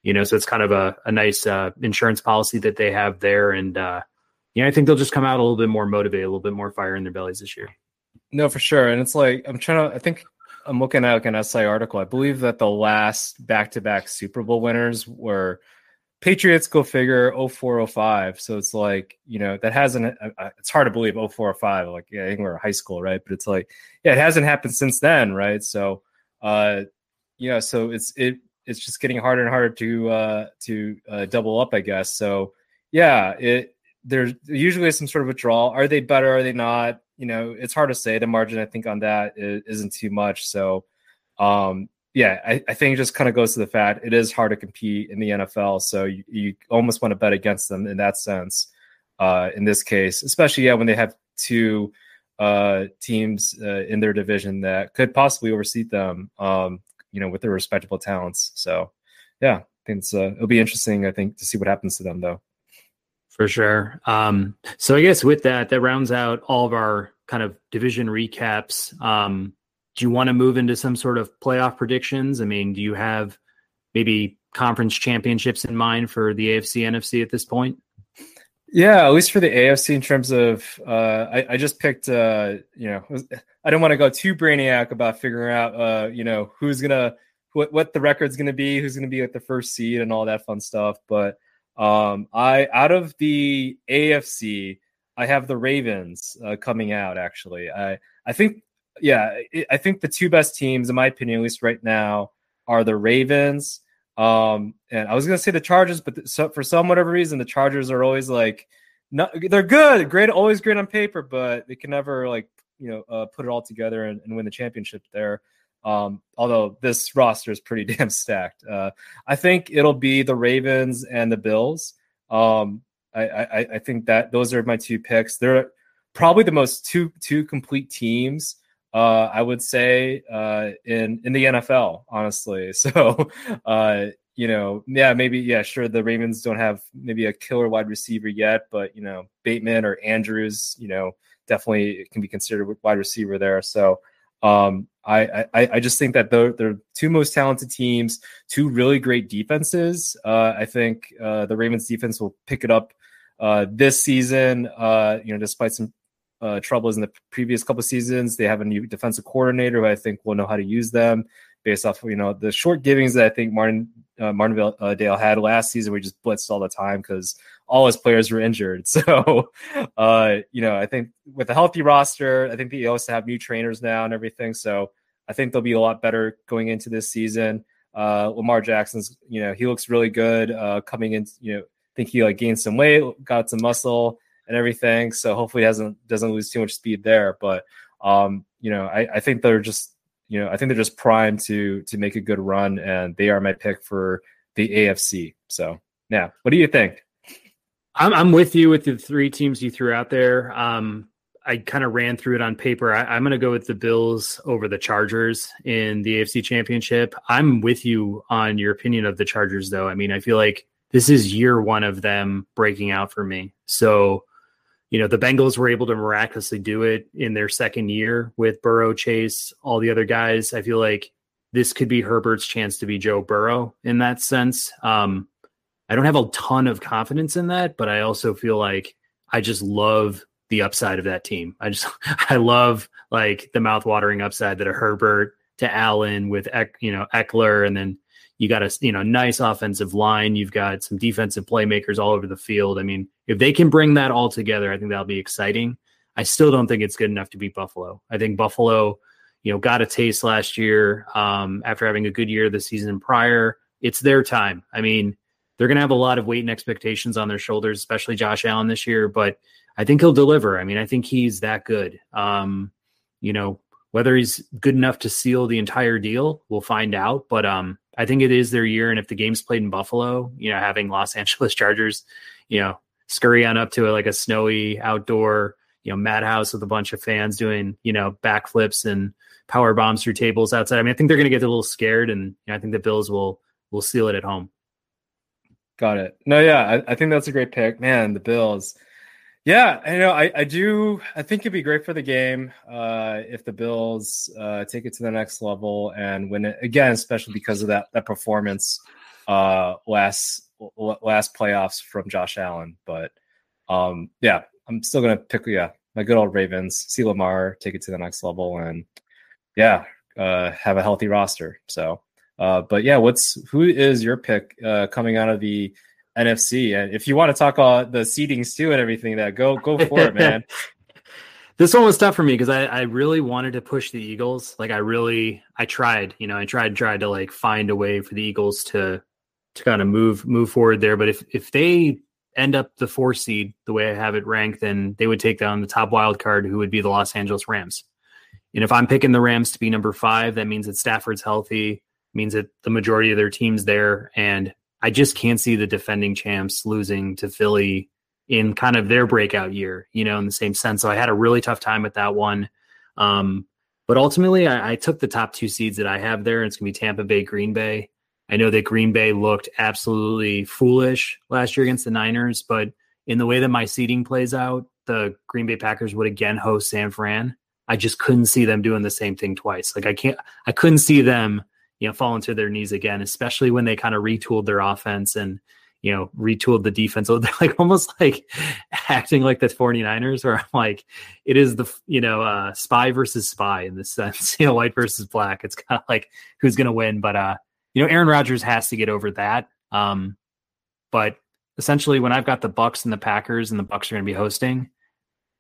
you know, so it's kind of a, a nice uh, insurance policy that they have there. And uh, yeah, I think they'll just come out a little bit more motivated, a little bit more fire in their bellies this year. No, for sure. And it's like I'm trying to. I think I'm looking at like an SI article. I believe that the last back-to-back Super Bowl winners were Patriots go figure 0405. So it's like, you know, that hasn't, uh, uh it's hard to believe 0405. Like, yeah, I think we're high school, right? But it's like, yeah, it hasn't happened since then, right? So, uh, yeah, so it's, it, it's just getting harder and harder to, uh, to, uh, double up, I guess. So, yeah, it, there's usually some sort of withdrawal. Are they better? Are they not? You know, it's hard to say. The margin, I think, on that isn't too much. So, um, yeah, I, I, think it just kind of goes to the fact it is hard to compete in the NFL. So you, you almost want to bet against them in that sense. Uh, in this case, especially yeah, when they have two uh, teams uh, in their division that could possibly overseat them, um, you know, with their respectable talents. So yeah, I think it's, uh, it'll be interesting. I think to see what happens to them though. For sure. Um, so I guess with that, that rounds out all of our kind of division recaps. Um, do you want to move into some sort of playoff predictions? I mean, do you have maybe conference championships in mind for the AFC NFC at this point? Yeah, at least for the AFC in terms of uh, I, I, just picked uh, you know I don't want to go too brainiac about figuring out uh, you know who's gonna what what the record's gonna be, who's gonna be at the first seed and all that fun stuff. But um, I out of the AFC, I have the Ravens uh, coming out. Actually, I I think yeah, I think the two best teams, in my opinion, at least right now, are the Ravens. Um, and I was gonna say the Chargers, but so, for some whatever reason, the Chargers are always like, not, they're good, great, always great on paper, but they can never like you know uh, put it all together and, and win the championship there. Um, although this roster is pretty *laughs* damn stacked. Uh, I think it'll be the Ravens and the Bills. Um, I, I, I think that those are my two picks. They're probably the most two two complete teams uh, I would say uh, in in the NFL, honestly. *laughs* So, uh, you know, yeah, maybe yeah, sure. The Ravens don't have maybe a killer wide receiver yet, but you know, Bateman or Andrews, you know, definitely can be considered wide receiver there. So, um, I, I I just think that they're they're two most talented teams, two really great defenses. Uh, I think uh, the Ravens defense will pick it up uh, this season. Uh, you know, despite some uh, troubles in the previous couple seasons. They have a new defensive coordinator who I think will know how to use them based off you know the short givings that I think Martin uh, Martindale uh, Dale had last season. We just blitzed all the time because all his players were injured. *laughs* So uh, you know I think with a healthy roster, I think they also have new trainers now and everything. So I think they'll be a lot better going into this season. Uh, Lamar Jackson's you know he looks really good uh, coming in. You know I think he like gained some weight, got some muscle and everything. So hopefully doesn't doesn't lose too much speed there. But um, you know, I, I think they're just you know I think they're just primed to to make a good run, and they are my pick for the AFC. So yeah, what do you think? I'm I'm with you with the three teams you threw out there. Um, I kind of ran through it on paper. I, am going to go with the Bills over the Chargers in the AFC Championship. I'm with you on your opinion of the Chargers, though. I mean, I feel like this is year one of them breaking out for me. So you know, the Bengals were able to miraculously do it in their second year with Burrow, Chase, all the other guys. I feel like this could be Herbert's chance to be Joe Burrow in that sense. Um, I don't have a ton of confidence in that, but I also feel like I just love the upside of that team. I just *laughs* I love like the mouthwatering upside that a Herbert to Allen with you know Ekeler, and then you got a you know nice offensive line. You've got some defensive playmakers all over the field. I mean, if they can bring that all together, I think that'll be exciting. I still don't think it's good enough to beat Buffalo. I think Buffalo, you know, got a taste last year um, after having a good year the season prior. It's their time. I mean, they're going to have a lot of weight and expectations on their shoulders, especially Josh Allen this year. But I think he'll deliver. I mean, I think he's that good. Um, you know, whether he's good enough to seal the entire deal, we'll find out. But um, I think it is their year. And if the game's played in Buffalo, you know, having Los *laughs* Angeles Chargers, you know, scurry on up to a, like a snowy outdoor, you know, madhouse with a bunch of fans doing, you know, backflips and power bombs through tables outside. I mean, I think they're going to get a little scared, and you know, I think the Bills will will seal it at home. Got it. No, yeah, I, I think that's a great pick, man. The Bills. Yeah, I know. I, I do. I think it'd be great for the game uh, if the Bills uh, take it to the next level and win it again, especially because of that that performance uh, last last playoffs from Josh Allen. But um, yeah, I'm still gonna pick yeah my good old Ravens. See Lamar take it to the next level and yeah, uh, have a healthy roster. So, uh, but yeah, what's who is your pick uh, coming out of the NFC. And if you want to talk about the seedings too and everything, that go go for it, man. *laughs* this one was tough for me because I, I really wanted to push the Eagles. Like I really I tried, you know, I tried tried to like find a way for the Eagles to to kind of move move forward there. But if if they end up the four seed the way I have it ranked, then they would take down the top wild card, who would be the Los Angeles Rams. And if I'm picking the Rams to be number five, that means that Stafford's healthy, means that the majority of their team's there, and I just can't see the defending champs losing to Philly in kind of their breakout year, you know, in the same sense. So I had a really tough time with that one. Um, but ultimately, I, I, took the top two seeds that I have there, and it's going to be Tampa Bay, Green Bay. I know that Green Bay looked absolutely foolish last year against the Niners, but in the way that my seeding plays out, the Green Bay Packers would again host San Fran. I just couldn't see them doing the same thing twice. Like I can't, I couldn't see them you know, falling to their knees again, especially when they kind of retooled their offense and, you know, retooled the defense. So *laughs* they're like almost like acting like the 49ers, where I'm like, it is the, you know, uh, spy versus spy in this sense, *laughs* you know, white versus black. It's kind of like who's going to win. But, uh, you know, Aaron Rodgers has to get over that. Um, but essentially, when I've got the Bucs and the Packers and the Bucs are going to be hosting,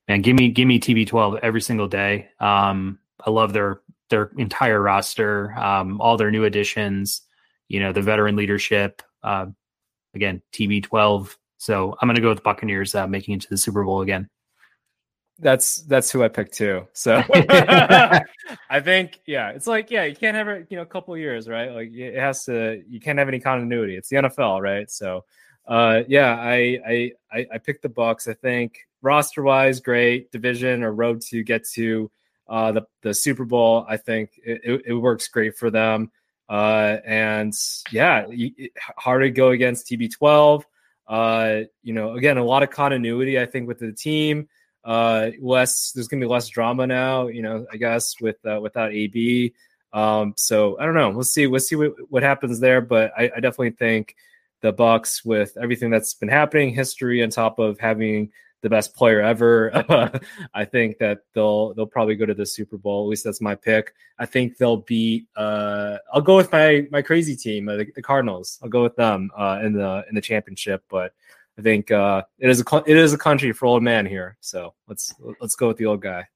man, give me, give me TB12 every single day. Um, I love their their entire roster, um, all their new additions, you know, the veteran leadership. Uh, again, TB12. So I'm going to go with Buccaneers uh, making it to the Super Bowl again. That's that's who I picked too. So *laughs* *laughs* I think yeah, it's like yeah, you can't have it you know a couple years right. Like it has to you can't have any continuity. It's the NFL right. So uh, yeah, I I I picked the Bucs. I think roster wise, great division or road to get to uh, the the Super Bowl. I think it, it works great for them. Uh, and yeah, hard to go against TB12. Uh, you know, again, a lot of continuity, I think, with the team. Uh, less, there's to be less drama now, you know, I guess, with uh, without AB. Um, so I don't know. We'll see. We'll see what, what happens there. But I, I definitely think the Bucs, with everything that's been happening, history on top of having the best player ever. *laughs* I think that they'll they'll probably go to the Super Bowl. At least that's my pick. I think they'll beat. Uh, I'll go with my my crazy team, uh, the, the, Cardinals. I'll go with them uh, in the in the championship. But I think uh, it is a it is a country for old man here. So let's let's go with the old guy.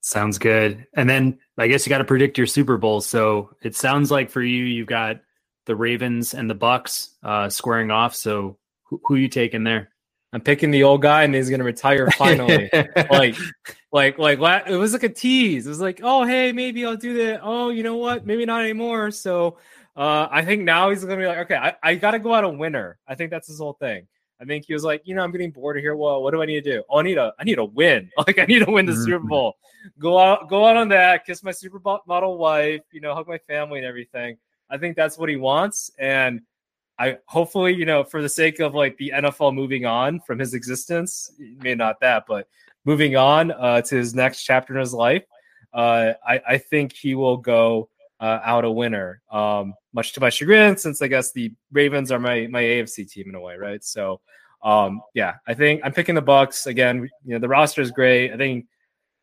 Sounds good. And then I guess you got to predict your Super Bowl. So it sounds like for you, you've got the Ravens and the Bucs uh, squaring off. So who, who you taking there? I'm picking the old guy and he's gonna retire finally. *laughs* like, like, like it was like a tease. It was like, oh hey, maybe I'll do that. Oh, you know what? Maybe not anymore. So uh, I think now he's gonna be like, okay, I, I gotta go out a winner. I think that's his whole thing. I think he was like, you know, I'm getting bored of here. Well, what do I need to do? Oh, I need a, I need a win. *laughs* Like, I need to win the mm-hmm. Super Bowl. Go out, go out on that. Kiss my super model wife. You know, hug my family and everything. I think that's what he wants. And I hopefully, you know, for the sake of like the NFL moving on from his existence, maybe not that, but moving on uh, to his next chapter in his life, uh, I, I think he will go uh, out a winner. Um, much to my chagrin, since I guess the Ravens are my my AFC team in a way, right? So, um, yeah, I think I'm picking the Bucs again. You know, the roster is great. I think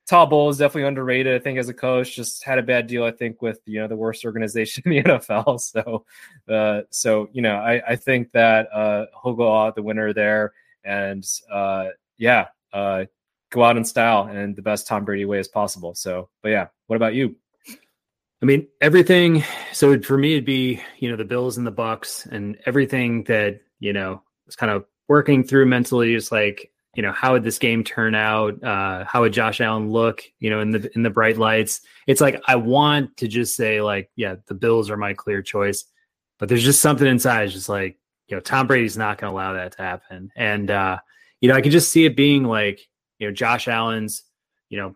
Todd Bowles is definitely underrated. I think as a coach, just had a bad deal. I think with you know the worst organization *laughs* in the NFL. So, uh, so you know, I, I think that uh, he'll go out the winner there, and uh, yeah, uh, go out in style and the best Tom Brady way as possible. So, but yeah, what about you? I mean, everything. So for me, it'd be you know the Bills and the Bucs, and everything that you know was kind of working through mentally is like you know how would this game turn out uh how would josh allen look you know in the in the bright lights it's like i want to just say like yeah the bills are my clear choice but there's just something inside it's just like you know tom brady's not going to allow that to happen and uh you know i can just see it being like you know josh allen's you know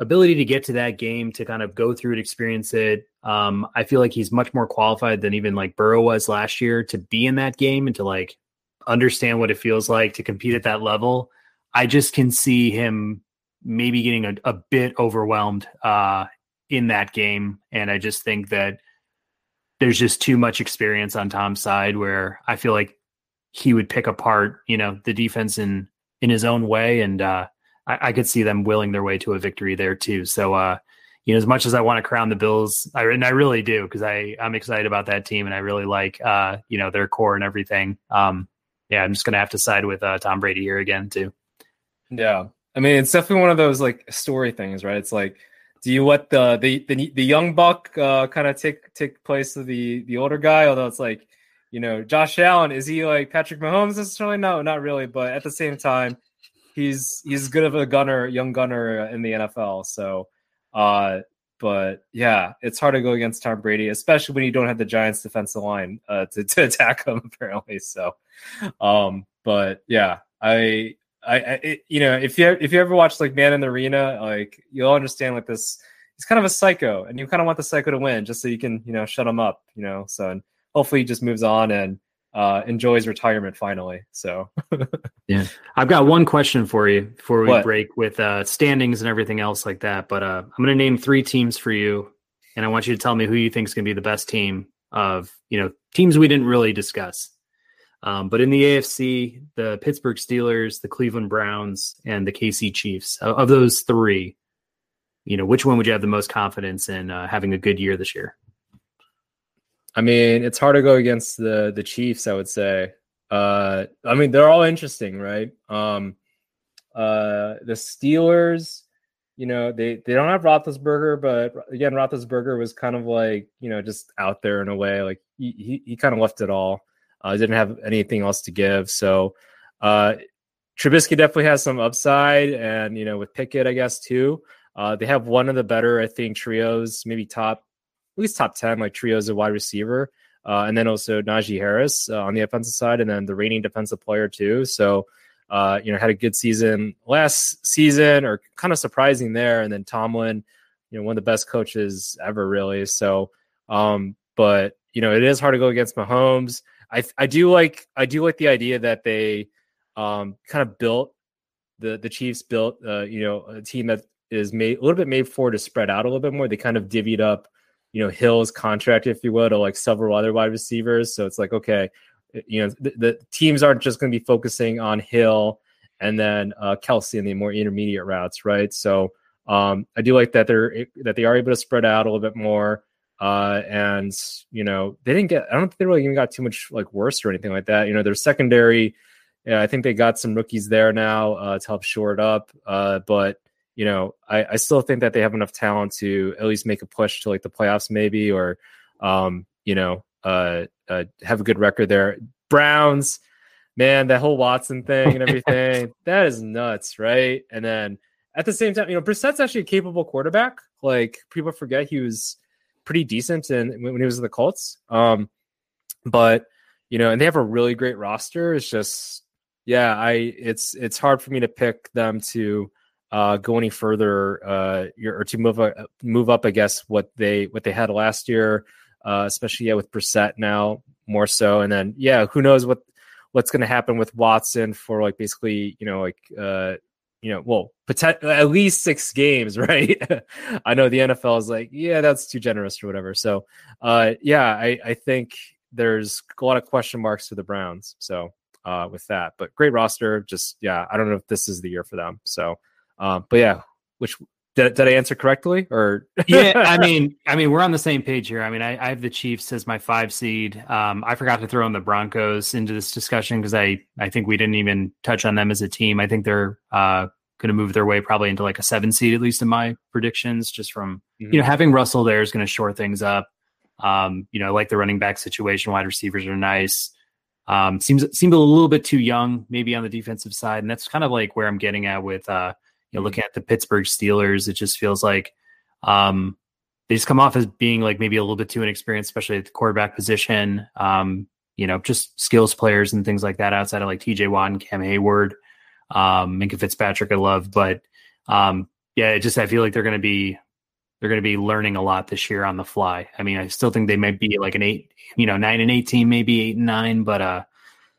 ability to get to that game to kind of go through it experience it um i feel like he's much more qualified than even like burrow was last year to be in that game and to like understand what it feels like to compete at that level. I just can see him maybe getting a, a bit overwhelmed uh, in that game. And I just think that there's just too much experience on Tom's side where I feel like he would pick apart, you know, the defense in in his own way. And uh, I, I could see them willing their way to a victory there too. So uh, you know, as much as I want to crown the Bills, I and I really do because I I'm excited about that team and I really like uh, you know, their core and everything. Um, yeah, I'm just gonna have to side with uh, Tom Brady here again too. Yeah, I mean, it's definitely one of those like story things, right? It's like, do you let the the the, the young buck uh, kind of take take place of the the older guy? Although it's like, you know, Josh Allen is he like Patrick Mahomes necessarily? No, not really. But at the same time, he's he's good of a gunner, young gunner in the NFL. So, uh, but yeah, it's hard to go against Tom Brady, especially when you don't have the Giants' defensive line uh, to to *laughs* attack him. Apparently, so. Um, but yeah, I I, I it, you know, if you if you ever watch like Man in the Arena, like you'll understand like this. He's kind of a psycho, and you kind of want the psycho to win, just so you can you know shut him up. You know, so and hopefully he just moves on and uh, enjoys retirement finally. So *laughs* yeah, I've got one question for you before we what? break with uh, standings and everything else like that. But uh, I'm going to name three teams for you, and I want you to tell me who you think is going to be the best team of you know teams we didn't really discuss. Um, but in the AFC, the Pittsburgh Steelers, the Cleveland Browns, and the KC Chiefs. Of, of those three, you know, which one would you have the most confidence in uh, having a good year this year? I mean, it's hard to go against the the Chiefs. I would say. Uh, I mean, they're all interesting, right? Um, uh, the Steelers, you know, they they don't have Roethlisberger, but again, Roethlisberger was kind of like you know just out there in a way, like he he, he kind of left it all. Uh, didn't have anything else to give. So uh, Trubisky definitely has some upside, and you know with Pickett, I guess too. Uh, they have one of the better, I think, trios, maybe top, least top ten, like trios of wide receiver, uh, and then also Najee Harris uh, on the offensive side, and then the reigning defensive player too. So. Uh, you know, had a good season last season, or kind of surprising there. And then Tomlin, you know, one of the best coaches ever, really. So, um, but you know, it is hard to go against Mahomes. I I do like I do like the idea that they um, kind of built the the Chiefs built uh, you know a team that is made a little bit made for to spread out a little bit more. They kind of divvied up you know Hill's contract, if you will, to like several other wide receivers. So it's like okay, you know the, the teams aren't just going to be focusing on Hill and then uh, Kelce in the more intermediate routes, right? So um, I do like that they're that they are able to spread out a little bit more. Uh, and you know, they didn't get. I don't think they really even got too much like worse or anything like that. You know, their secondary. Yeah, I think they got some rookies there now uh, to help shore it up. Uh, but you know, I, I still think that they have enough talent to at least make a push to like the playoffs, maybe, or um, you know, uh, uh, have a good record there. Browns, man, that whole Watson thing and *laughs* everything, that is nuts, right? And then at the same time, you know, Brissett's actually a capable quarterback. Like people forget he was pretty decent and when he was in the Colts. Um, but you know, and they have a really great roster. It's just, yeah, I it's it's hard for me to pick them to uh, go any further uh, or to move uh, move up. I guess what they what they had last year, uh, especially yeah with Brissett now more so, and then yeah, who knows what what's going to happen with Watson for like basically you know like uh, you know, well, at least six games, *laughs* right? I know the NFL is like, yeah, that's too generous or whatever. So, uh, yeah, I, I think there's a lot of question marks for the Browns. So, uh, with that, but great roster. Just yeah, I don't know if this is the year for them. So, um, but yeah, which did, did I answer correctly or? yeah, I *laughs* mean, I mean, we're on the same page here. I mean, I, I have the Chiefs as my five seed. Um, I forgot to throw in the Broncos into this discussion because I, I think we didn't even touch on them as a team. I think they're uh, going to move their way probably into like a seven seed, at least in my predictions, just from, mm-hmm. you know, having Russell there is going to shore things up. Um, you know, I like the running back situation. Wide receivers are nice. Um, seems seemed a little bit too young, maybe on the defensive side, and that's kind of like where I'm getting at with uh, know, looking at the Pittsburgh Steelers. It just feels like um, they just come off as being like maybe a little bit too inexperienced, especially at the quarterback position. Um, you know, just skills players and things like that outside of like TJ Watt and Cam Hayward, Um, Minkah Fitzpatrick, I love, but um, yeah, it just I feel like they're going to be they're going to be learning a lot this year on the fly. I mean, I still think they might be like an eight, you know, nine and eighteen, maybe eight and nine, but uh,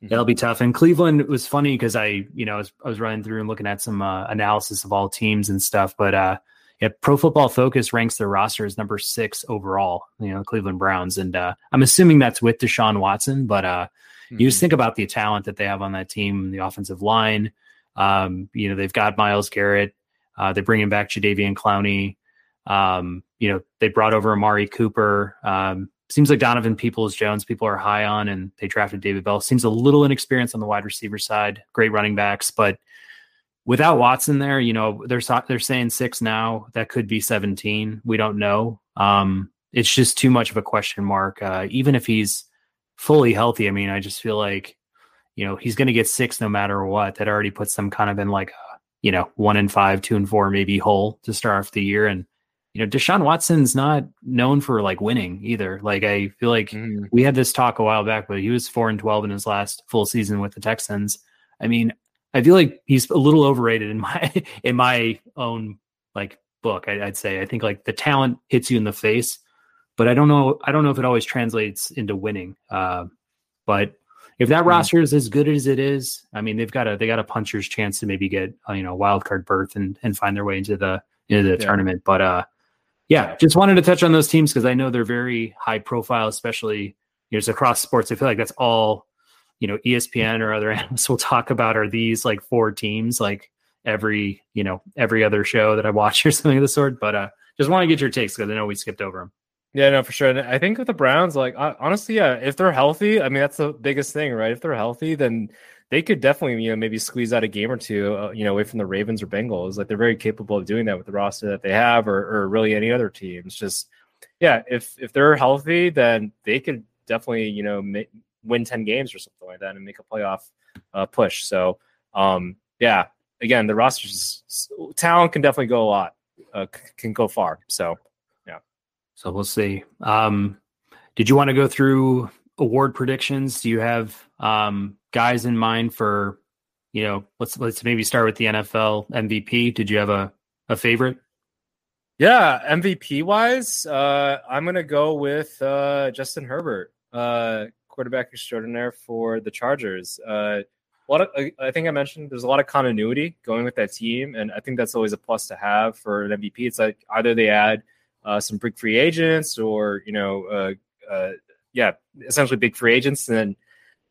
That'll be tough. And Cleveland was funny because I, you know, I was, I was, running through and looking at some uh, analysis of all teams and stuff. But uh, yeah, Pro Football Focus ranks their roster as number six overall. You know, Cleveland Browns, and uh, I'm assuming that's with Deshaun Watson. But uh, mm-hmm. you just think about the talent that they have on that team, the offensive line. Um, you know, they've got Myles Garrett. Uh, they're bringing back Jadeveon Clowney. Um, you know, they brought over Amari Cooper. Um, seems like Donovan Peoples Jones, people are high on, and they drafted David Bell. Seems a little inexperienced on the wide receiver side. Great running backs, but without Watson there, you know, they're they're saying six now. That could be seventeen. We don't know. Um, it's just too much of a question mark. Uh, even if he's fully healthy, I mean, I just feel like you know he's going to get six no matter what. That already puts them kind of in like a, you know one and five, two and four, maybe hole to start off the year and you know, Deshaun Watson's not known for like winning either. Like I feel like mm. we had this talk a while back, but he was four and twelve in his last full season with the Texans. I mean, I feel like he's a little overrated in *laughs* my in my own like book. I, would say I think like the talent hits you in the face, but I don't know. I don't know if it always translates into winning. Uh, but if that mm. roster is as good as it is, I mean, they've got a they got a puncher's chance to maybe get uh, you know wild card berth and and find their way into the into the yeah. tournament. But uh, yeah, just wanted to touch on those teams because I know they're very high profile, especially you know, it's across sports. I feel like that's all you know ESPN or other *laughs* analysts will talk about are these like four teams, like every you know every other show that I watch *laughs* or something of the sort. But uh, just want to get your takes because I know we skipped over them. Yeah, no, for sure. And I think with the Browns, like honestly, yeah, if they're healthy, I mean that's the biggest thing, right? If they're healthy, then they could definitely, you know, maybe squeeze out a game or two, uh, you know, away from the Ravens or Bengals. Like they're very capable of doing that with the roster that they have, or, or really any other teams. Just, yeah, if if they're healthy, then they could definitely, you know, win ten games or something like that and make a playoff uh, push. So, um, yeah, again, the roster's talent can definitely go a lot, uh, can go far. So, yeah. So we'll see. Um, did you want to go through award predictions? Do you have um, guys in mind for, you know, let's let's maybe start with the NFL MVP. Did you have a a favorite? Yeah, MVP wise, uh, I'm gonna go with uh, Justin Herbert, uh, quarterback extraordinaire for the Chargers. Uh, I think I mentioned there's a lot of continuity going with that team, and I think that's always a plus to have for an MVP. It's like either they add uh, some big free agents, or you know, uh, uh, yeah, essentially big free agents, and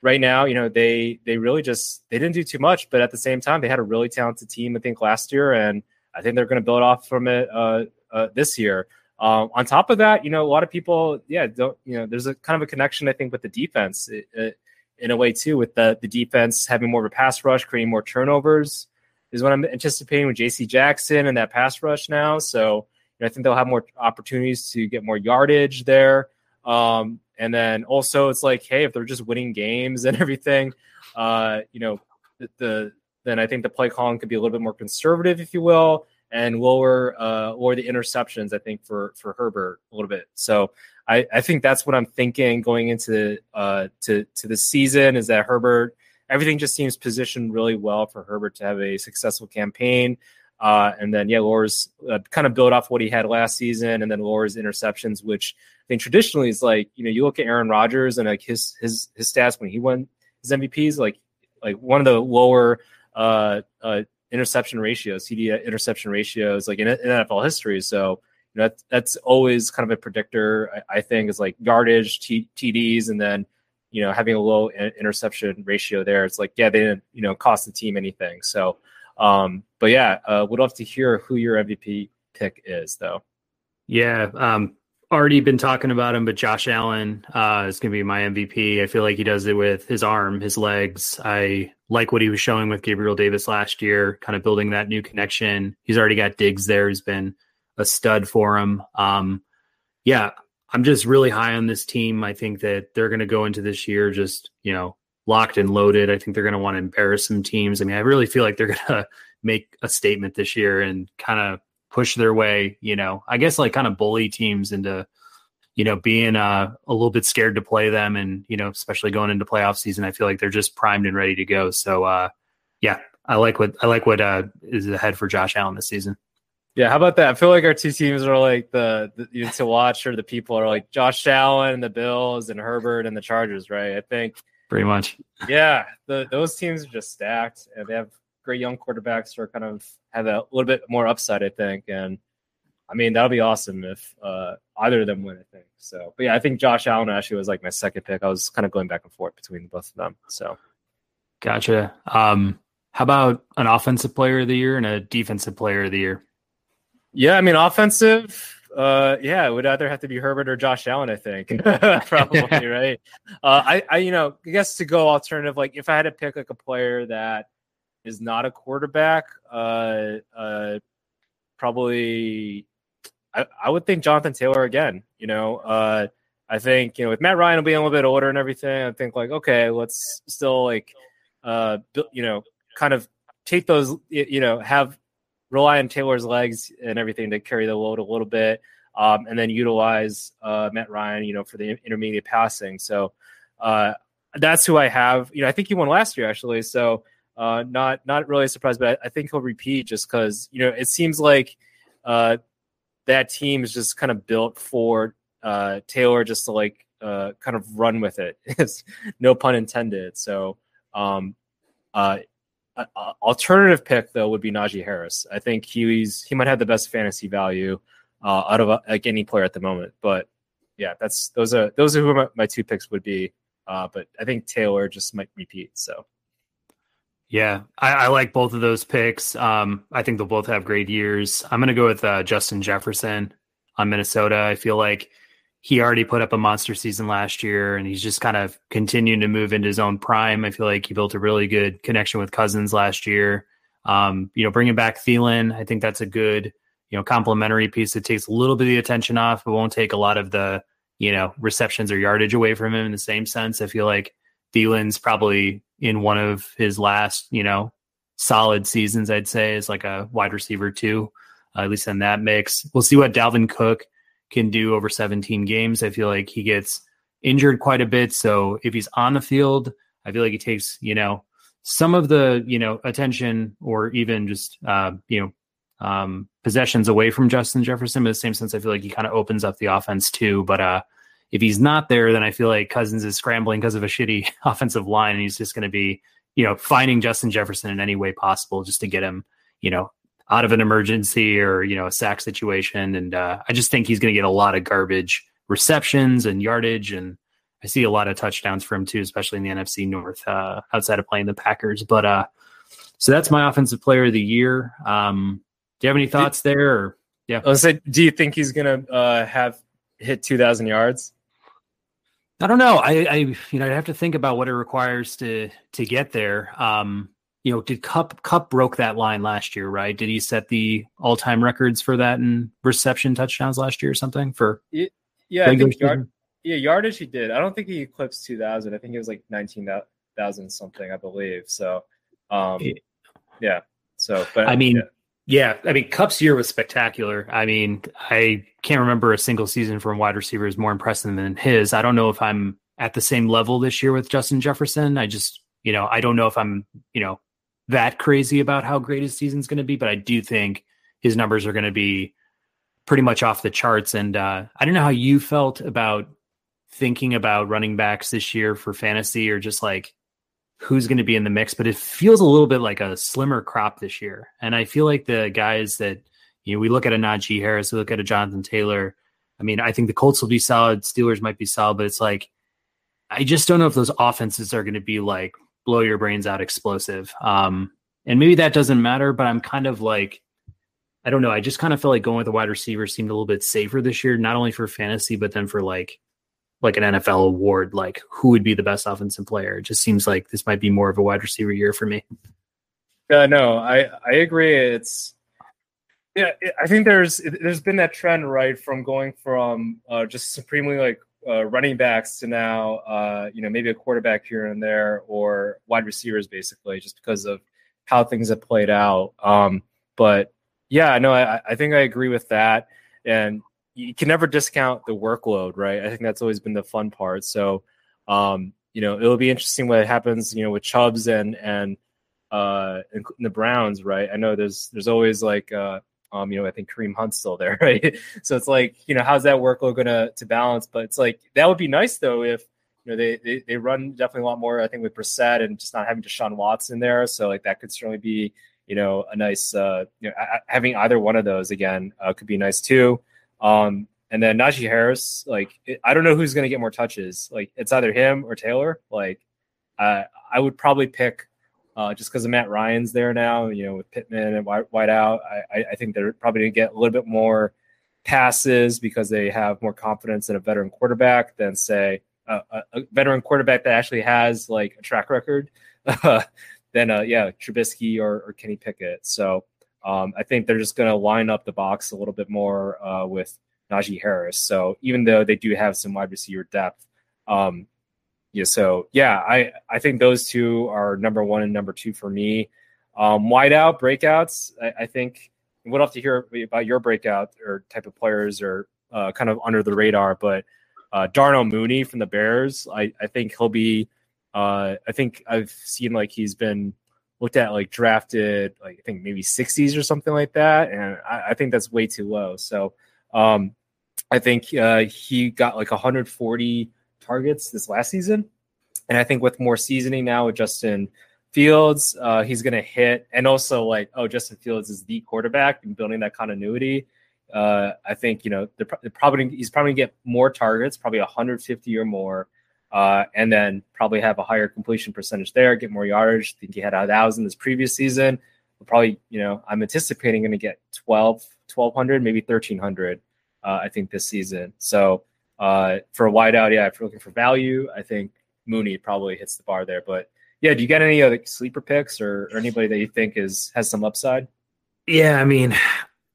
right now, you know, they they really just they didn't do too much, but at the same time, they had a really talented team. I think last year, and I think they're going to build off from it uh, uh, this year. Um, on top of that, you know, a lot of people, yeah, don't you know, there's a kind of a connection I think with the defense it, it, in a way too, with the the defense having more of a pass rush, creating more turnovers is what I'm anticipating with J.C. Jackson and that pass rush now. So you know, I think they'll have more opportunities to get more yardage there. Um, and then also it's like, hey, if they're just winning games and *laughs* everything, uh, you know, the, the then I think the play calling could be a little bit more conservative, if you will, and lower uh, lower the interceptions. I think for for Herbert a little bit. So I, I think that's what I'm thinking going into uh, to to the season is that Herbert everything just seems positioned really well for Herbert to have a successful campaign. Uh, and then yeah, Lawrence uh, kind of build off what he had last season, and then Lawrence interceptions, which I think traditionally is like you know you look at Aaron Rodgers and like his his his stats when he won his MVPs, like like one of the lower uh, uh, interception ratios, CD interception ratios, like in, in NFL history. So you know that's, that's always kind of a predictor. I, I think is like yardage, T, TDs, and then you know having a low interception ratio there. It's like yeah, they didn't you know cost the team anything. So um, but yeah, uh, would love to hear who your MVP pick is, though. Yeah, um, already been talking about him, but Josh Allen uh, is going to be my MVP. I feel like he does it with his arm, his legs. I like what he was showing with Gabriel Davis last year, kind of building that new connection. He's already got Diggs there. He's been a stud for him. Um, yeah, I'm just really high on this team. I think that they're going to go into this year just, you know, locked and loaded. I think they're going to want to embarrass some teams. I mean, I really feel like they're *laughs* going to make a statement this year and kind of push their way, you know, I guess like kind of bully teams into, you know, being uh, a little bit scared to play them. And, you know, especially going into playoff season, I feel like they're just primed and ready to go. So, uh, yeah, I like what, I like what uh, is ahead for Josh Allen this season. Yeah, how about that? I feel like our two teams are like the, the you know, to watch, or the people are like Josh Allen and the Bills and Herbert and the Chargers, right? I think pretty much. Yeah, the, those teams are just stacked, and they have great young quarterbacks who are kind of have a little bit more upside, I think. And I mean, that'll be awesome if uh, either of them win. I think so. But yeah, I think Josh Allen actually was like my second pick. I was kind of going back and forth between both of them. So, gotcha. Um, how about an offensive player of the year and a defensive player of the year? Yeah, I mean, offensive. Uh, yeah, it would either have to be Herbert or Josh Allen. I think *laughs* *laughs* probably right. Uh, I, I, you know, I guess to go alternative, like if I had to pick like a player that is not a quarterback, uh, uh, probably I, I would think Jonathan Taylor again. You know, uh, I think you know with Matt Ryan being a little bit older and everything, I think like okay, let's still like uh, you know, kind of take those you know have rely on Taylor's legs and everything to carry the load a little bit, um, and then utilize uh, Matt Ryan, you know, for the intermediate passing. So uh, that's who I have. You know, I think he won last year actually. So uh, not not really a surprise, but I, I think he'll repeat just because you know it seems like uh, that team is just kind of built for uh, Taylor just to like uh, kind of run with it. *laughs* no pun intended. So um, uh, alternative pick though would be Najee Harris. I think he's he might have the best fantasy value uh, out of uh, like any player at the moment. But yeah, that's those are those are who my, my two picks would be. Uh, but I think Taylor just might repeat. So yeah, I, I, like both of those picks. Um, I think they'll both have great years. I'm to go with uh, Justin Jefferson on Minnesota. I feel like he already put up a monster season last year, and he's just kind of continuing to move into his own prime. I feel like he built a really good connection with Cousins last year. Um, you know, bringing back Thielen, I think that's a good, you know, complementary piece that takes a little bit of the attention off, but won't take a lot of the, you know, receptions or yardage away from him in the same sense. I feel like Thielen's probably in one of his last, you know, solid seasons, I'd say, is like a wide receiver too, uh, at least in that mix. We'll see what Dalvin Cook can do over 17 games. I feel like he gets injured quite a bit. So if he's on the field, I feel like he takes, you know, some of the, you know, attention or even just, uh, you know, um, possessions away from Justin Jefferson. But in the same sense, I feel like he kind of opens up the offense too. But uh, if he's not there, then I feel like Cousins is scrambling because of a shitty *laughs* offensive line, and he's just going to be, you know, finding Justin Jefferson in any way possible just to get him, you know, out of an emergency or you know a sack situation. And uh, I just think he's going to get a lot of garbage receptions and yardage, and I see a lot of touchdowns for him too, especially in the NFC North uh, outside of playing the Packers. But uh, so that's my offensive player of the year. Um, do you have any thoughts there? Or, yeah, I was say, do you think he's going to uh, have hit two thousand yards? I don't know. I, I, you know, I have to think about what it requires to to get there. Um, you know, did Kupp Kupp broke that line last year, right? Did he set the all time records for that in reception touchdowns last year or something? For yeah, I think yard, yeah, yardage he did. I don't think he eclipsed two thousand. I think it was like nineteen thousand something, I believe. So, um, yeah. So, but I mean, yeah. Yeah, I mean, Kupp's year was spectacular. I mean, I can't remember a single season from wide receivers more impressive than his. I don't know if I'm at the same level this year with Justin Jefferson. I just, you know, I don't know if I'm, you know, that crazy about how great his season's going to be, but I do think his numbers are going to be pretty much off the charts. And uh, I don't know how you felt about thinking about running backs this year for fantasy or just like who's going to be in the mix, but it feels a little bit like a slimmer crop this year. And I feel like the guys that, you know, we look at a Najee Harris, we look at a Jonathan Taylor. I mean, I think the Colts will be solid, Steelers might be solid, but it's like, I just don't know if those offenses are going to be like blow your brains out explosive. Um, and maybe that doesn't matter, but I'm kind of like, I don't know. I just kind of feel like going with the wide receiver seemed a little bit safer this year, not only for fantasy, but then for like like an NFL award, like who would be the best offensive player. It just seems like this might be more of a wide receiver year for me. Yeah, no, I I agree. It's yeah, I think there's there's been that trend right from going from uh, just supremely like uh, running backs to now uh, you know maybe a quarterback here and there or wide receivers basically just because of how things have played out. Um, but yeah, no, I, I think I agree with that. And you can never discount the workload, right? I think that's always been the fun part. So, um, you know, it'll be interesting what happens, you know, with Chubbs and and uh and the Browns, right? I know there's there's always like uh um, you know, I think Kareem Hunt's still there, *laughs* right? So it's like, you know, how's that workload gonna to balance? But it's like that would be nice though if You know, they, they they run definitely a lot more. I think with Brissett and just not having Deshaun Watson there, so like that could certainly be you know a nice uh, you know having either one of those again uh, could be nice too. Um, and then Najee Harris, like I don't know who's to get more touches. Like it's either him or Taylor. Like uh, I would probably pick uh, just because of Matt Ryan's there now. You know, with Pittman and White, out, I, I think they're probably going to get a little bit more passes because they have more confidence in a veteran quarterback than say a, a veteran quarterback that actually has like a track record. *laughs* than uh, yeah, Trubisky or, or Kenny Pickett. So um, I think they're just going to line up the box a little bit more uh, with Najee Harris. So even though they do have some wide receiver depth, um, yeah. So yeah, I I think those two are number one and number two for me. Um, wideout breakouts. I, I think we'll have to hear about your breakout or type of players or uh, kind of under the radar. But uh, Mooney from the Bears, I, I think he'll be. Uh, I think I've seen like he's been looked at like drafted like I think maybe 60s or something like that, and I, I think that's way too low. So um, I think uh, he got like 140 targets this last season, and I think with more seasoning now with Justin Fields, uh, he's going to hit, and also like oh Justin Fields is the quarterback and building that continuity. Uh, I think you know they're, they're probably he's probably gonna get more targets, probably 150 or more. Uh, and then probably have a higher completion percentage there, get more yardage. I think he had a thousand this previous season. We'll probably, you know, I'm anticipating going to get 12, 1200, maybe 1300, uh, I think this season. So uh, for a wideout, yeah, if you're looking for value, I think Mooney probably hits the bar there. But yeah, do you get any other sleeper picks or, or anybody that you think is has some upside? Yeah, I mean,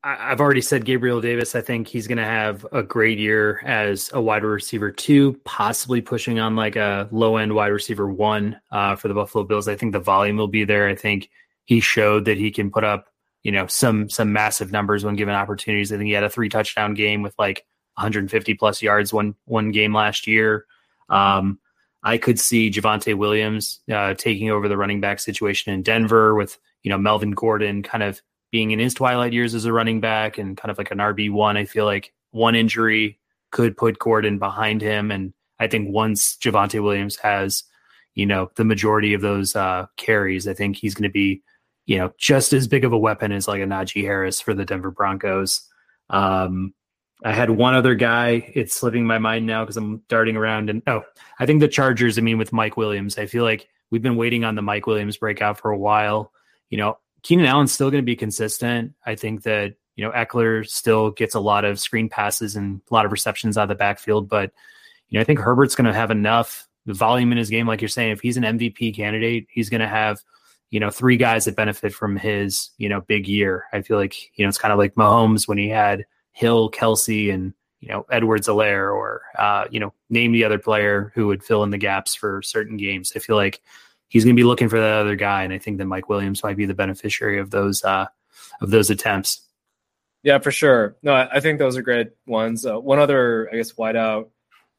I've already said Gabriel Davis. I think he's going to have a great year as a wide receiver two, possibly pushing on like a low end wide receiver one uh, for the Buffalo Bills. I think the volume will be there. I think he showed that he can put up, you know, some some massive numbers when given opportunities. I think he had a three touchdown game with like 150 plus yards one one game last year. Um, I could see Javonte Williams uh, taking over the running back situation in Denver with you know Melvin Gordon kind of being in his twilight years as a running back and kind of like an RB1, I feel like one injury could put Gordon behind him. And I think once Javonte Williams has, you know, the majority of those uh, carries, I think he's going to be, you know, just as big of a weapon as like a Najee Harris for the Denver Broncos. Um, I had one other guy. It's slipping my mind now because I'm darting around. And oh, I think the Chargers. I mean, with Mike Williams, I feel like we've been waiting on the Mike Williams breakout for a while. You know, Keenan Allen's still going to be consistent. I think that you know Ekeler still gets a lot of screen passes and a lot of receptions out of the backfield, but you know I think Herbert's going to have enough volume in his game, like you're saying. If he's an MVP candidate, he's going to have you know three guys that benefit from his you know big year. I feel like you know it's kind of like Mahomes when he had Hill, Kelce, and you know Edwards-Helaire, or uh, you know name the other player who would fill in the gaps for certain games. I feel like he's going to be looking for that other guy, and I think that Mike Williams might be the beneficiary of those uh, of those attempts. Yeah, for sure. No, I, I think those are great ones. Uh, one other, I guess, wideout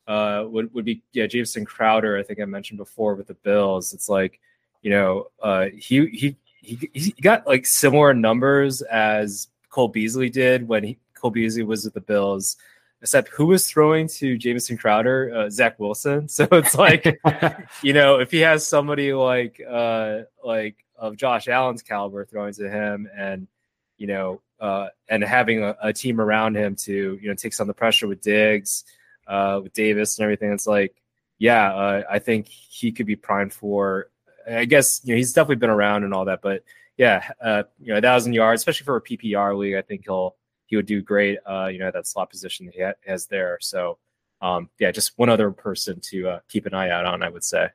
uh, would would be yeah, Jamison Crowder. I think I mentioned before with the Bills. It's like you know uh, he he he he got like similar numbers as Cole Beasley did when he, Cole Beasley was with the Bills except who was throwing to Jamison Crowder? Uh, Zach Wilson. *laughs* So it's like, *laughs* you know, if he has somebody like uh, like of Josh Allen's caliber throwing to him, and you know, uh, and having a, a, team around him to you know take some of the pressure with Diggs, uh, with Davis, and everything, it's like, yeah, uh, I think he could be primed for. I guess you know he's definitely been around and all that, but yeah, uh, you know, a thousand yards, especially for a PPR league, I think he'll he would do great. Uh, you know, that slot position that he ha- has there. So, um, yeah, just one other person to uh, keep an eye out on, I would say.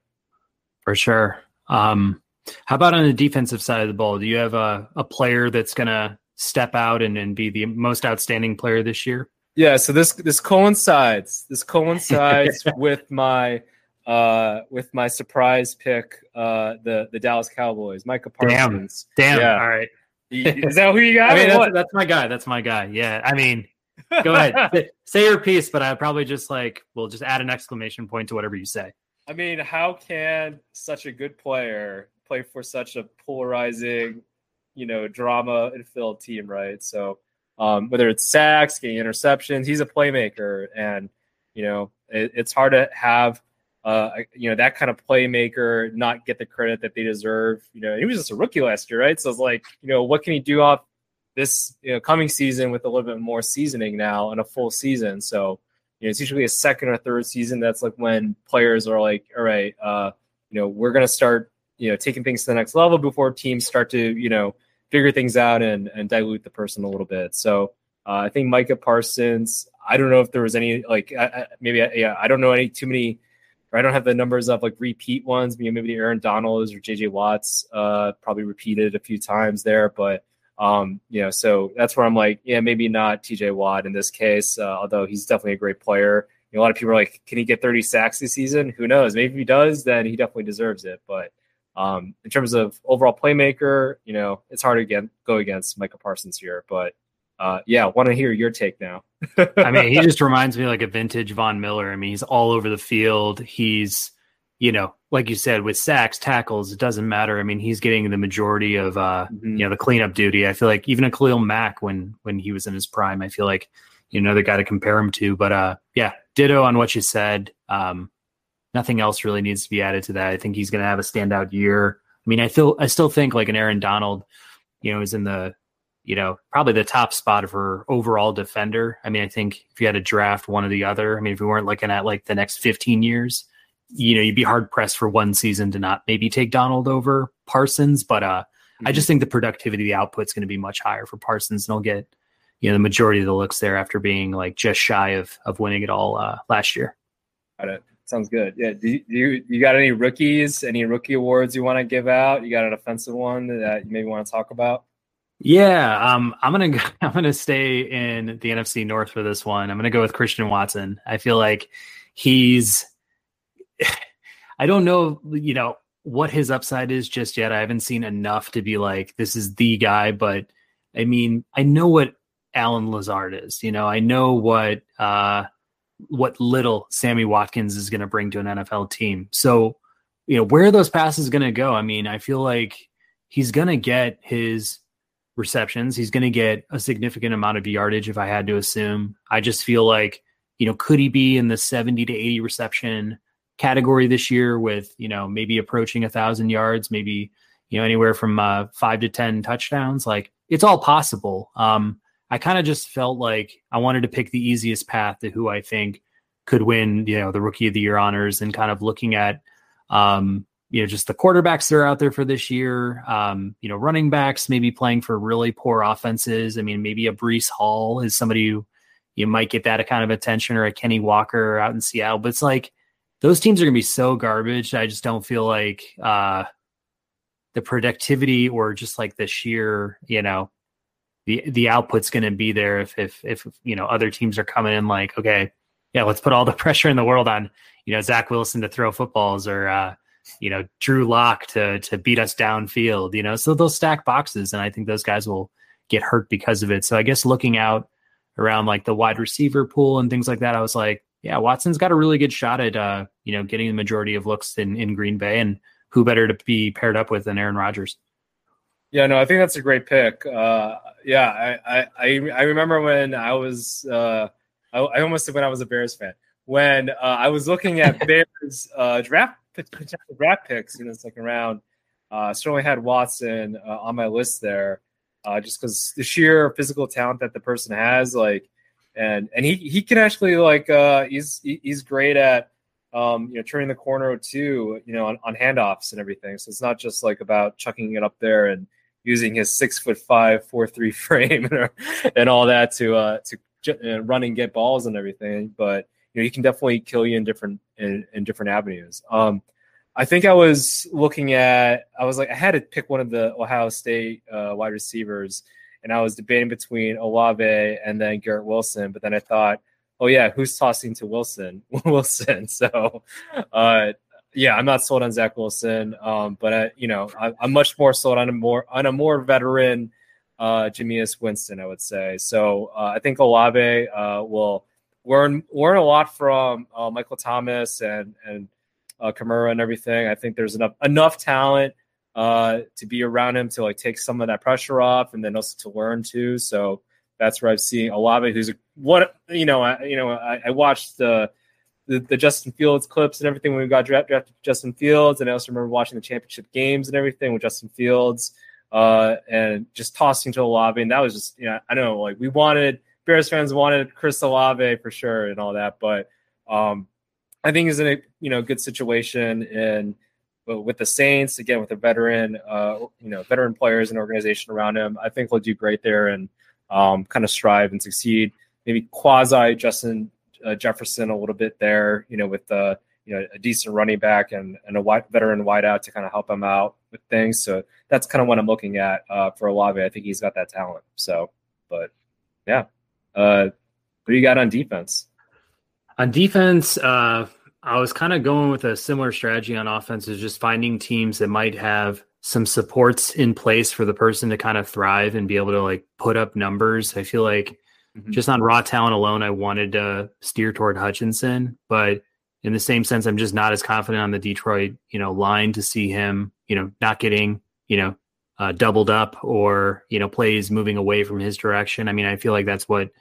For sure. Um, how about on the defensive side of the ball? Do you have a, a player that's going to step out and, and be the most outstanding player this year? Yeah, so this this coincides. This coincides *laughs* with my uh, with my surprise pick, uh, the the Dallas Cowboys, Micah Parsons. Damn, damn. Yeah. All right. *laughs* Is that who you got? I mean, that's, that's, my guy. That's my guy. Yeah. I mean, go ahead. *laughs* say your piece, but I probably just like, we'll just add an exclamation point to whatever you say. I mean, how can such a good player play for such a polarizing, you know, drama and filled team, right? So, um, whether it's sacks, getting interceptions, he's a playmaker, and you know, it, it's hard to have uh, you know, that kind of playmaker not get the credit that they deserve. You know, he was just a rookie last year, right? So it's like, you know, what can he do off this you know, coming season with a little bit more seasoning now and a full season? So, you know, it's usually a second or third season. That's like when players are like, all right, uh, you know, we're to start, you know, taking things to the next level before teams start to, you know, figure things out and, and dilute the person a little bit. So uh, I think Micah Parsons, I don't know if there was any, like, maybe, yeah, I don't know any too many I don't have the numbers of like repeat ones. Maybe Aaron Donalds or JJ Watts uh, probably repeated a few times there, but um, you know, so that's where I'm like, yeah, maybe not TJ Watt in this case, uh, although he's definitely a great player. You know, a lot of people are like, can he get 30 sacks this season? Who knows? Maybe if he does, then he definitely deserves it. But um, in terms of overall playmaker, you know, it's hard to get, go against Micah Parsons here. But uh, yeah, want to hear your take now. *laughs* I mean, he just reminds me like a vintage Von Miller. I mean, he's all over the field. He's, you know, like you said, with sacks, tackles, it doesn't matter. I mean, he's getting the majority of, uh, mm-hmm. you know, the cleanup duty. I feel like even a Khalil Mack when when he was in his prime, I feel like you know, another guy to compare him to. But uh, yeah, ditto on what you said. Um, nothing else really needs to be added to that. I think he's going to have a standout year. I mean, I feel I still think like an Aaron Donald, you know, is in the you know, probably the top spot for overall defender. I mean, I think if you had to draft one or the other, I mean, if we weren't looking at like the next 15 years, you know, you'd be hard pressed for one season to not maybe take Donald over Parsons. But uh, mm-hmm. I just think the productivity, the output's going to be much higher for Parsons, and he'll get, you know, the majority of the looks there after being like just shy of of winning it all uh, last year. Got it. Sounds good. Yeah. Do you, do you, you got any rookies? Any rookie awards you want to give out? You got an offensive one that you maybe want to talk about? Yeah, um, I'm gonna go, *laughs* I'm gonna stay in the NFC North for this one. I'm gonna go with Christian Watson. I feel like he's. *sighs* I don't know, you know, what his upside is just yet. I haven't seen enough to be like this is the guy, but I mean, I know what Allen Lazard is. You know, I know what uh, what little Sammy Watkins is going to bring to an NFL team. So, you know, where are those passes going to go? I mean, I feel like he's going to get his receptions. He's going to get a significant amount of yardage if I had to assume. I just feel like, you know, could he be in the 70 to 80 reception category this year with, you know, maybe approaching a thousand yards, maybe, you know, anywhere from uh, five to 10 touchdowns? Like it's all possible. Um, I kind of just felt like I wanted to pick the easiest path to who I think could win, you know, the rookie of the year honors and kind of looking at, um, you know, just the quarterbacks that are out there for this year. Um, you know, running backs maybe playing for really poor offenses. I mean, maybe a Breece Hall is somebody who you might get that kind of attention, or a Kenny Walker out in Seattle. But it's like those teams are going to be so garbage. I just don't feel like uh, the productivity or just like the sheer, you know, the the output's going to be there if if if you know other teams are coming in like okay, yeah, let's put all the *laughs* pressure in the world on you know Zach Wilson to throw footballs or. uh you know, Drew Lock to to beat us downfield, you know. So they'll stack boxes and I think those guys will get hurt because of it. So I guess looking out around like the wide receiver pool and things like that, I was like, yeah, Watson's got a really good shot at uh, you know, getting the majority of looks in, in Green Bay and who better to be paired up with than Aaron Rodgers. Yeah, no, I think that's a great pick. Uh, yeah, I, I, I remember when I was, uh, I, I almost said when I was a Bears fan, when uh, I was looking at *laughs* Bears uh, draft potential draft picks in the second round. Uh, certainly had Watson uh, on my list there, uh, just because the sheer physical talent that the person has, like, and and he he can actually like uh, he's he's great at um, you know turning the corner too, you know, on, on handoffs and everything. So it's not just like about chucking it up there and using his six foot five four three *laughs* frame and, all that to uh, to uh, run and get balls and everything, but you know, he can definitely kill you in different in, in different avenues. Um, I think I was looking at, I was like, I had to pick one of the Ohio State uh, wide receivers, and I was debating between Olave and then Garrett Wilson. But then I thought, oh yeah, who's tossing to Wilson? *laughs* Wilson. *laughs* So, uh, yeah, I'm not sold on Zach Wilson, um, but I, you know, I, am much more sold on a more on a more veteran uh, Jameis Winston, I would say. So uh, I think Olave uh, will learn learn a lot from uh, Michael Thomas and and uh, Kamara and everything. I think there's enough enough talent uh, to be around him to like take some of that pressure off, and then also to learn too. So that's where I've seen Olave, who's what you know. I, you know, I, I watched the the, the Justin Fields clips and everything when we got drafted draft Justin Fields, and I also remember watching the championship games and everything with Justin Fields, uh, and just tossing to Olave, and that was just you know I don't know like we wanted Bears fans wanted Chris Olave for sure and all that, but um, I think he's in a you know good situation and with the Saints again with a veteran uh, you know veteran players and organization around him. I think he'll do great there and um, kind of strive and succeed. Maybe quasi Justin uh, Jefferson a little bit there, you know, with the you know a decent running back and, and a white, veteran wideout to kind of help him out with things. So that's kind of what I'm looking at uh, for Olave. I think he's got that talent. So, but yeah, uh, what do you got on defense? On defense, uh, I was kind of going with a similar strategy on offense, is just finding teams that might have some supports in place for the person to kind of thrive and be able to like put up numbers. I feel like mm-hmm. just on raw talent alone, I wanted to steer toward Hutchinson, but in the same sense, I'm just not as confident on the Detroit, you know, line to see him, you know, not getting, you know, uh, doubled up or you know plays moving away from his direction. I mean, I feel like that's what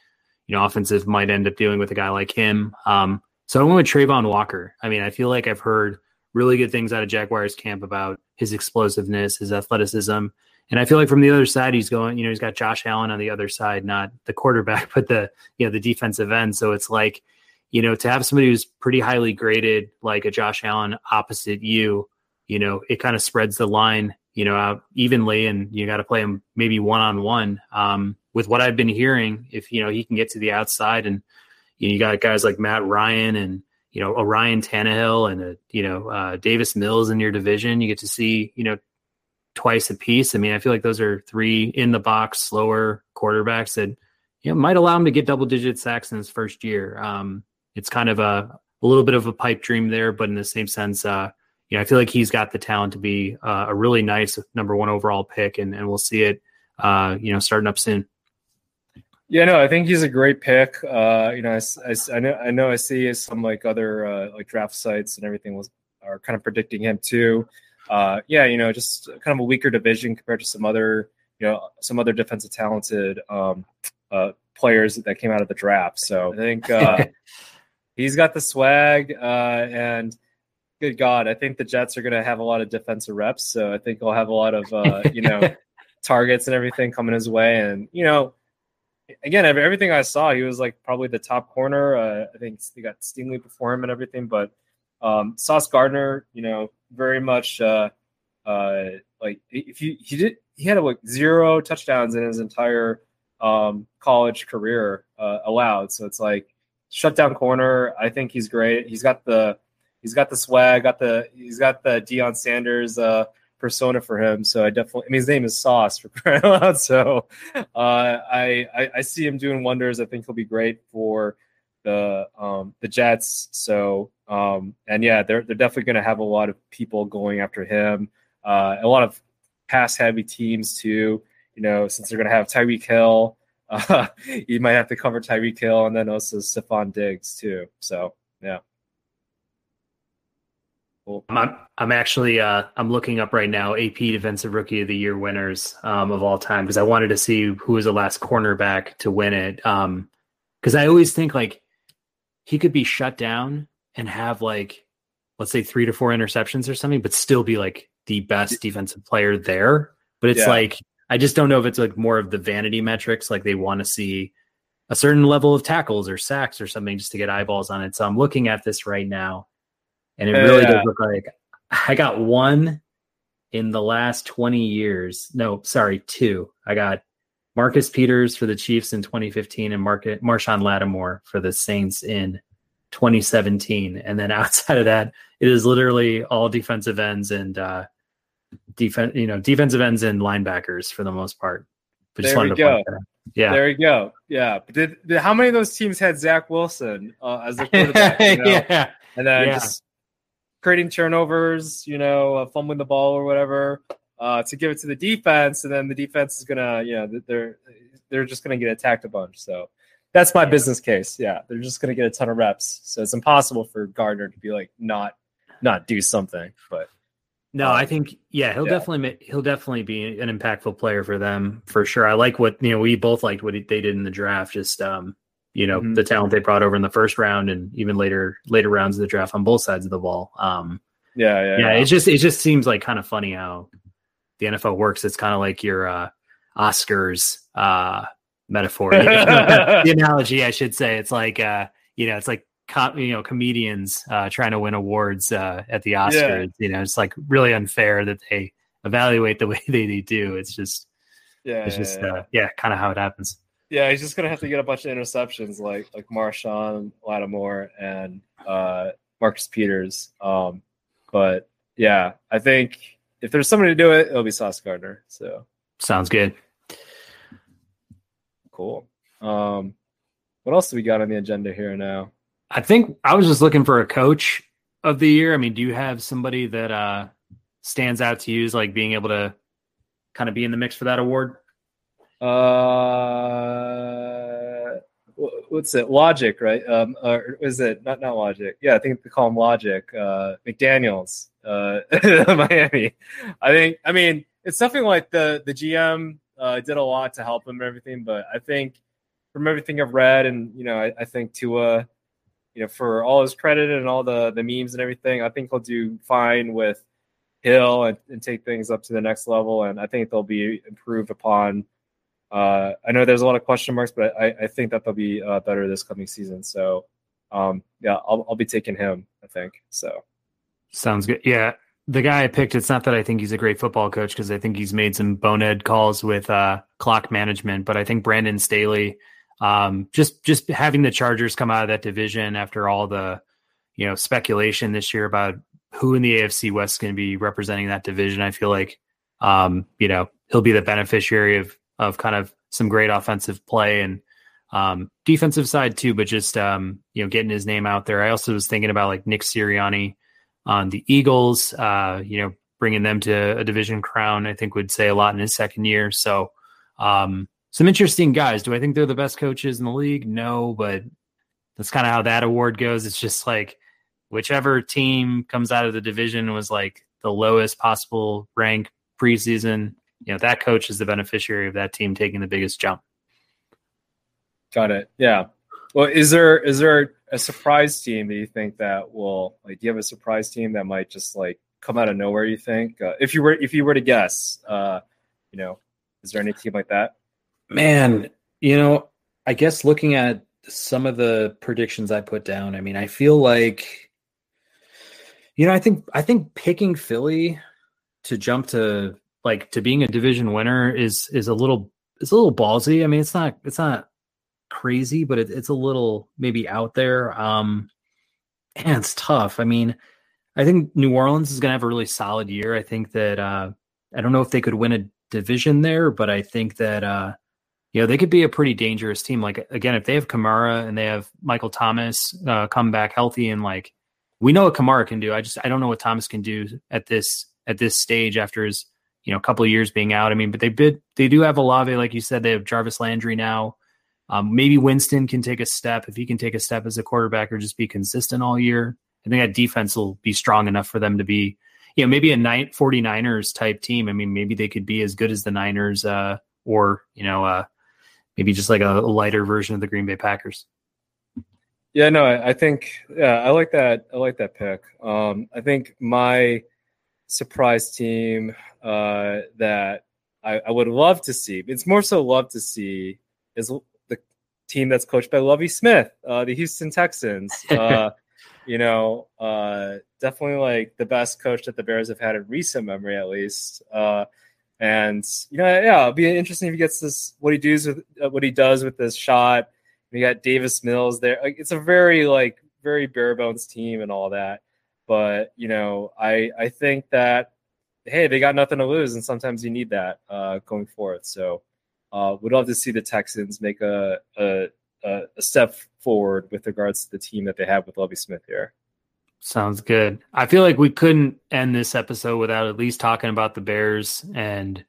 you know offensive might end up doing with a guy like him. Um, so I went with Travon Walker. I mean, I feel like I've heard really good things out of Jaguars camp about his explosiveness, his athleticism. And I feel like from the other side, he's going, you know, he's got Josh Allen on the other side, not the quarterback, *laughs* but the, you know, the defensive end. So it's like, you know, to have somebody who's pretty highly graded, like a Josh Allen opposite you, you know, it kind of spreads the line, you know, out evenly and you got to play him maybe one on one. With what I've been hearing, if, you know, he can get to the outside and, you, know, you got guys like Matt Ryan and, you know, Ryan Tannehill and a, you know, uh, Davis Mills in your division. You get to see, you know, twice a piece. I mean, I feel like those are three in the box, slower quarterbacks that, you know, might allow him to get double digit sacks in his first year. Um, it's kind of a, a little bit of a pipe dream there, but in the same sense, uh, you know, I feel like he's got the talent to be uh, a really nice number one overall pick, and, and we'll see it, uh, you know, starting up soon. Yeah, no, I think he's a great pick. Uh, you know, I, I, I, know I know I see some like other uh, like draft sites and everything was are kind of predicting him too. Uh, yeah, you know, just kind of a weaker division compared to some other you know some other defensive talented um, uh, players that came out of the draft. So I think uh, *laughs* he's got the swag uh, and good God, I think the Jets are going to have a lot of defensive reps. So I think he'll have a lot of uh, you know *laughs* targets and everything coming his way, and you know again, everything I saw, he was like probably the top corner. Uh, I think they got Stingley before him and everything, but um, Sauce Gardner, you know, very much uh, uh, like if you he did he had like zero touchdowns in his entire um, college career uh, allowed. So it's like shutdown corner. I think he's great. He's got the he's got the swag, got the he's got the Deion Sanders uh, persona for him. So I definitely, I mean, his name is Sauce for *laughs* crying out. So uh, I, I, I see him doing wonders. I think he'll be great for the um, the Jets. So um, and yeah, they're they're definitely going to have a lot of people going after him. Uh, a lot of pass heavy teams too. You know, since they're going to have Tyreek Hill, *laughs* uh, you might have to cover Tyreek Hill and then also Stefon Diggs too. So yeah. Cool. I'm I'm actually uh, I'm looking up right now AP Defensive Rookie of the Year winners um, of all time because I wanted to see who was the last cornerback to win it. Because um, I always think like he could be shut down and have like let's say three to four interceptions or something, but still be like the best defensive player there. But it's yeah. like I just don't know if it's like more of the vanity metrics, like they want to see a certain level of tackles or sacks or something just to get eyeballs on it. So I'm looking at this right now and it really yeah. does look like I got one in the last 20 years. No, sorry, two. I got Marcus Peters for the Chiefs in 2015 and Mark- Marshon Lattimore for the Saints in 2017. And then *laughs* outside of that, it is literally all defensive ends and uh, defense, you know, defensive ends and linebackers for the most part. But there we go. Yeah, there you go. Yeah, but did, did, how many of those teams had Zach Wilson uh, as the quarterback? *laughs* You know? yeah, and then yeah. just creating turnovers, you know, uh, fumbling the ball or whatever, uh, to give it to the defense, and then the defense is gonna, you know, they're they're just gonna get attacked a bunch. So that's my business case. Yeah, they're just gonna get a ton of reps. So it's impossible for Gardner to be like not not do something. But no, um, I think yeah, he'll yeah. definitely he'll definitely be an impactful player for them for sure. I like what you know we both liked what they did in the draft. Just um, you know mm-hmm. the talent they brought over in the first round and even later later rounds of the draft on both sides of the ball. Um, yeah, yeah, yeah. It just it just seems like kind of funny how the NFL works. It's kind of like your uh, Oscars uh, metaphor, *laughs* the analogy, I should say. It's like uh, you know, it's like com- you know comedians uh, trying to win awards uh, at the Oscars. Yeah. You know, it's like really unfair that they evaluate the *laughs* way they, they do. It's just yeah, it's just yeah, uh, yeah kind of how it happens. Yeah, he's just gonna have to get a bunch of interceptions like like Marshon Lattimore and uh, Marcus Peters. Um, but yeah, I think if there's somebody to do it, it'll be Sauce Gardner. So sounds good. Cool. Um, what else do we got on the agenda here now? I think I was just looking for a coach of the year. I mean, do you have somebody that uh, stands out to you as like being able to kind of be in the mix for that award? Uh, what's it? Logic, right? Um, or is it not not Logic? Yeah, I think they call him Logic. Uh, McDaniel's, uh, *laughs* Miami. I think. I mean, it's something like the the GM uh, did a lot to help him and everything, but I think from everything I've read, and you know, I, I think Tua, you know, for all his credit and all the the memes and everything, I think he'll do fine with Hill and, and take things up to the next level. And I think they'll be improved upon. Uh, I know there's a lot of question marks, but I, I think that they'll be uh, better this coming season. So, um, yeah, I'll, I'll be taking him. I think so. Sounds good. Yeah, the guy I picked. It's not that I think he's a great football coach because I think he's made some bonehead calls with uh, clock management, but I think Brandon Staley, um, just just having the Chargers come out of that division after all the you know speculation this year about who in the AFC West is going to be representing that division. I feel like, um, you know, he'll be the beneficiary of of kind of some great offensive play and um, defensive side too, but just um, you know, getting his name out there. I also was thinking about like Nick Sirianni on the Eagles. Uh, you know, bringing them to a division crown, I think would say a lot in his second year. So, um, some interesting guys. Do I think they're the best coaches in the league? No, but that's kind of how that award goes. It's just like whichever team comes out of the division was like the lowest possible rank preseason, you know, that coach is the beneficiary of that team taking the biggest jump. Got it. Yeah. Well, is there is there a surprise team that you think that will like? Do you have a surprise team that might just like come out of nowhere? You think uh, if you were if you were to guess, uh, you know, is there any team like that? Man, you know, I guess looking at some of the predictions I put down, I mean, I feel like you know, I think I think picking Philly to jump to like to being a division winner is is a little it's a little ballsy. I mean, it's not it's not crazy, but it, it's a little maybe out there. Um, and it's tough. I mean, I think New Orleans is going to have a really solid year. I think that uh, I don't know if they could win a division there, but I think that uh, you know they could be a pretty dangerous team. Like again, if they have Kamara and they have Michael Thomas uh, come back healthy and like we know what Kamara can do. I just I don't know what Thomas can do at this at this stage after his you know a couple of years being out. I mean, but they bid they do have Olave, like you said. They have Jarvis Landry now. Um, maybe Winston can take a step if he can take a step as a quarterback or just be consistent all year. I think that defense will be strong enough for them to be, you know, maybe a 49ers type team. I mean, maybe they could be as good as the Niners, uh, or you know, uh, maybe just like a, a lighter version of the Green Bay Packers. Yeah, no, I, I, think yeah, I like that. I like that pick. Um, I think my surprise team uh, that I, I, would love to see. It's more so love to see is the team that's coached by Lovie Smith, uh, the Houston Texans. *laughs* Uh, you know, uh, definitely like the best coach that the Bears have had in recent memory, at least. Uh, and you know, yeah, it'll be interesting if he gets this what he does with uh, what he does with this shot we got Davis Mills there. Like it's a very like very bare bones team and all that. But you know, I I think that hey, they got nothing to lose, and sometimes you need that uh, going forward. So uh, would love to see the Texans make a, a a step forward with regards to the team that they have with Lovie Smith here. Sounds good. I feel like we couldn't end this episode without at least talking about the Bears and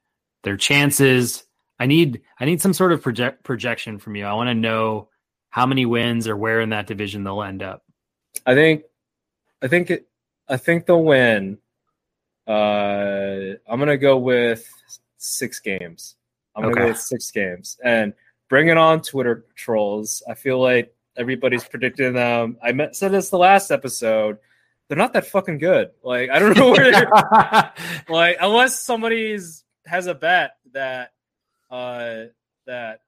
their chances. I need I need some sort of project projection from you. I want to know how many wins or where in that division they'll end up? I think, I think, it, I think they'll win. Uh, I'm gonna go with six games. I'm gonna okay. go with six games, and bring it on, Twitter trolls. I feel like everybody's predicting them. I met, said this the last episode. They're not that fucking good. Like I don't know where they're *laughs* like unless somebody's has a bet that uh that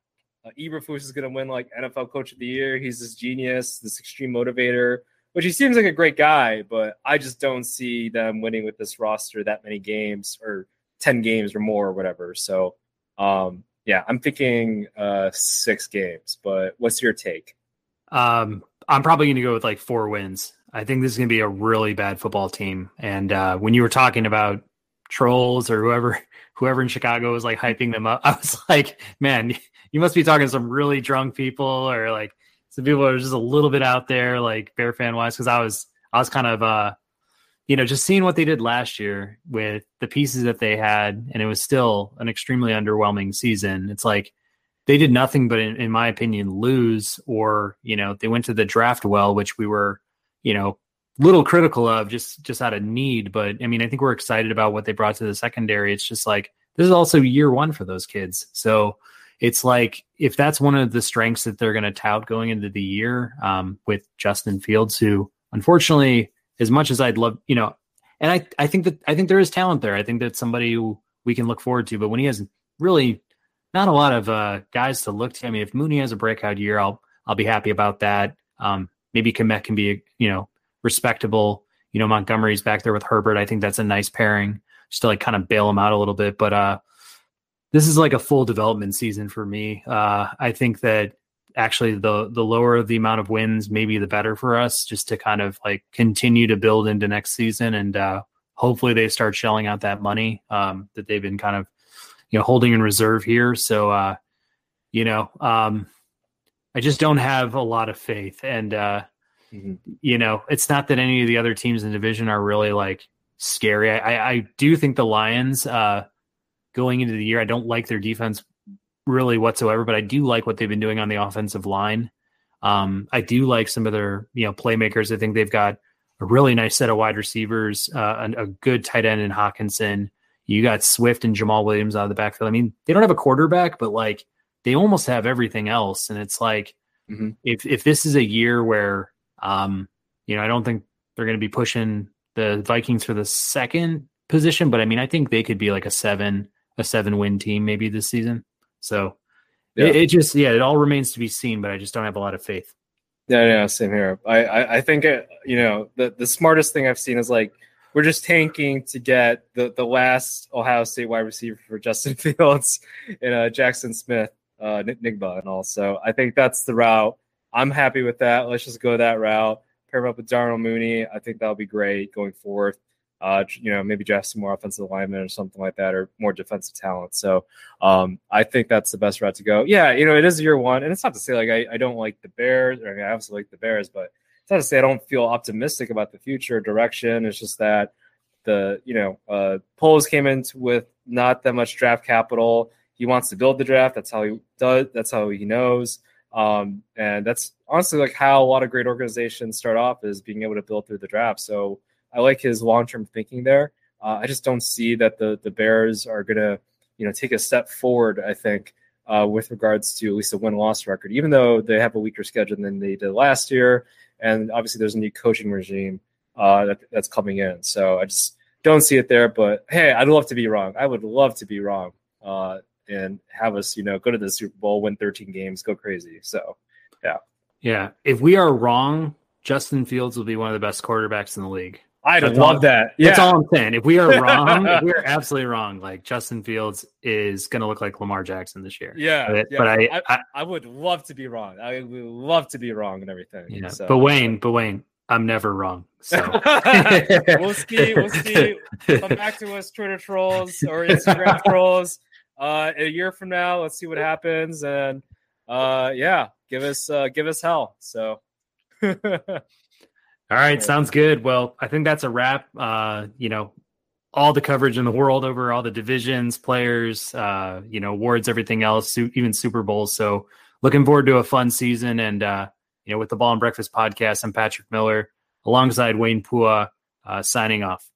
uh, Eberflus is going to win like NFL Coach of the Year. He's this genius, this extreme motivator, which he seems like a great guy, but I just don't see them winning with this roster that many games or 10 games or more or whatever. So, um, yeah, I'm thinking uh, six games, but what's your take? Um, I'm probably going to go with like four wins. I think this is going to be a really bad football team. And uh, when you were talking about trolls or whoever *laughs* whoever in Chicago was like hyping them up, *laughs* I was like, man, you must be talking to some really drunk people or like some people are just a little bit out there, like Bear fan wise. Because I was I was kind of uh, you know, just seeing what they did last year with the pieces that they had, and it was still an extremely underwhelming season. It's like they did nothing but, in, in my opinion, lose, or you know, they went to the draft well, which we were, you know, little critical of just just out of need. But I mean, I think we're excited about what they brought to the secondary. It's just like this is also year one for those kids, so it's like if that's one of the strengths that they're going to tout going into the year um, with Justin Fields, who unfortunately as much as I'd love, you know, and I, I think that I think there is talent there. I think that's somebody who we can look forward to. But when he has really not a lot of uh, guys to look to, I mean, if Mooney has a breakout year, I'll I'll be happy about that. Um, maybe Kmet can be, you know, respectable. You know, Montgomery's back there with Herbert. I think that's a nice pairing, just to like kind of bail him out a little bit. But uh, this is like a full development season for me. Uh, I think that actually the the lower the amount of wins, maybe the better for us, just to kind of like continue to build into next season, and uh, hopefully they start shelling out that money um, that they've been kind of you know holding in reserve here. So uh, you know, um, I just don't have a lot of faith, and uh, mm-hmm. you know, it's not that any of the other teams in the division are really like scary. I, I, I do think the Lions uh, going into the year, I don't like their defense really whatsoever, but I do like what they've been doing on the offensive line. Um, I do like some of their you know playmakers. I think they've got a really nice set of wide receivers, uh, a, a, good tight end in Hockenson. You got Swift and Jamaal Williams out of the backfield. I mean, they don't have a quarterback, but like they almost have everything else. And it's like mm-hmm. if if this is a year where um, you know, I don't think they're going to be pushing the Vikings for the second position, but I mean, I think they could be like a seven a seven win team maybe this season. So yeah. it, it, just yeah, it all remains to be seen, but I just don't have a lot of faith. Yeah, yeah, same here. I I, I think it, you know the the smartest thing I've seen is like we're just tanking to get the the last Ohio State wide receiver for *laughs* Justin Fields and uh, Jaxon Smith, uh, Njigba, and all. So I think that's the route. I'm happy with that. Let's just go that route. Pair him up with Darnell Mooney. I think that'll be great going forward uh, you know, maybe draft some more offensive linemen or something like that, or more defensive talent. So um, I think that's the best route to go. Yeah, you know, it is year one, and it's not to say like I, I don't like the Bears, or I, mean, I obviously like the Bears, but it's not to say I don't feel optimistic about the future direction. It's just that the you know uh, Poles came in with not that much draft capital. He wants to build the draft. That's how he does. That's how he knows. Um, and that's honestly like how a lot of great organizations start off is being able to build through the draft. So I like his long term thinking there. Uh, I just don't see that the the Bears are gonna you know take a step forward. I think uh, with regards to at least a win loss record, even though they have a weaker schedule than they did last year, and obviously there's a new coaching regime uh, that, that's coming in. So I just don't see it there. But hey, I'd love to be wrong. I would love to be wrong uh, and have us you know go to the Super Bowl, win 13 games, go crazy. So yeah, yeah. If we are wrong, Justin Fields will be one of the best quarterbacks in the league. I'd that's love all, that. Yeah. That's all I'm saying. If we are wrong, we *laughs* are absolutely wrong, like Justin Fields is going to look like Lamar Jackson this year. Yeah. But, yeah. but I, I, I, I, would love to be wrong. I would love to be wrong and everything. Yeah. So. But Wayne, but Wayne, I'm never wrong. So *laughs* we'll see. We'll see. Come back to us, Twitter trolls or Instagram *laughs* trolls. Uh, a year from now, let's see what happens, and uh, yeah, give us uh, give us hell. So. All right, sounds good. Well, I think that's a wrap. Uh, you know, all the coverage in the world over all the divisions, players, uh, you know, awards, everything else, even Super Bowls. So, looking forward to a fun season. And uh, you know, with the Ball and Breakfast podcast, I'm Patrick Miller alongside Wayne Pua, uh, signing off.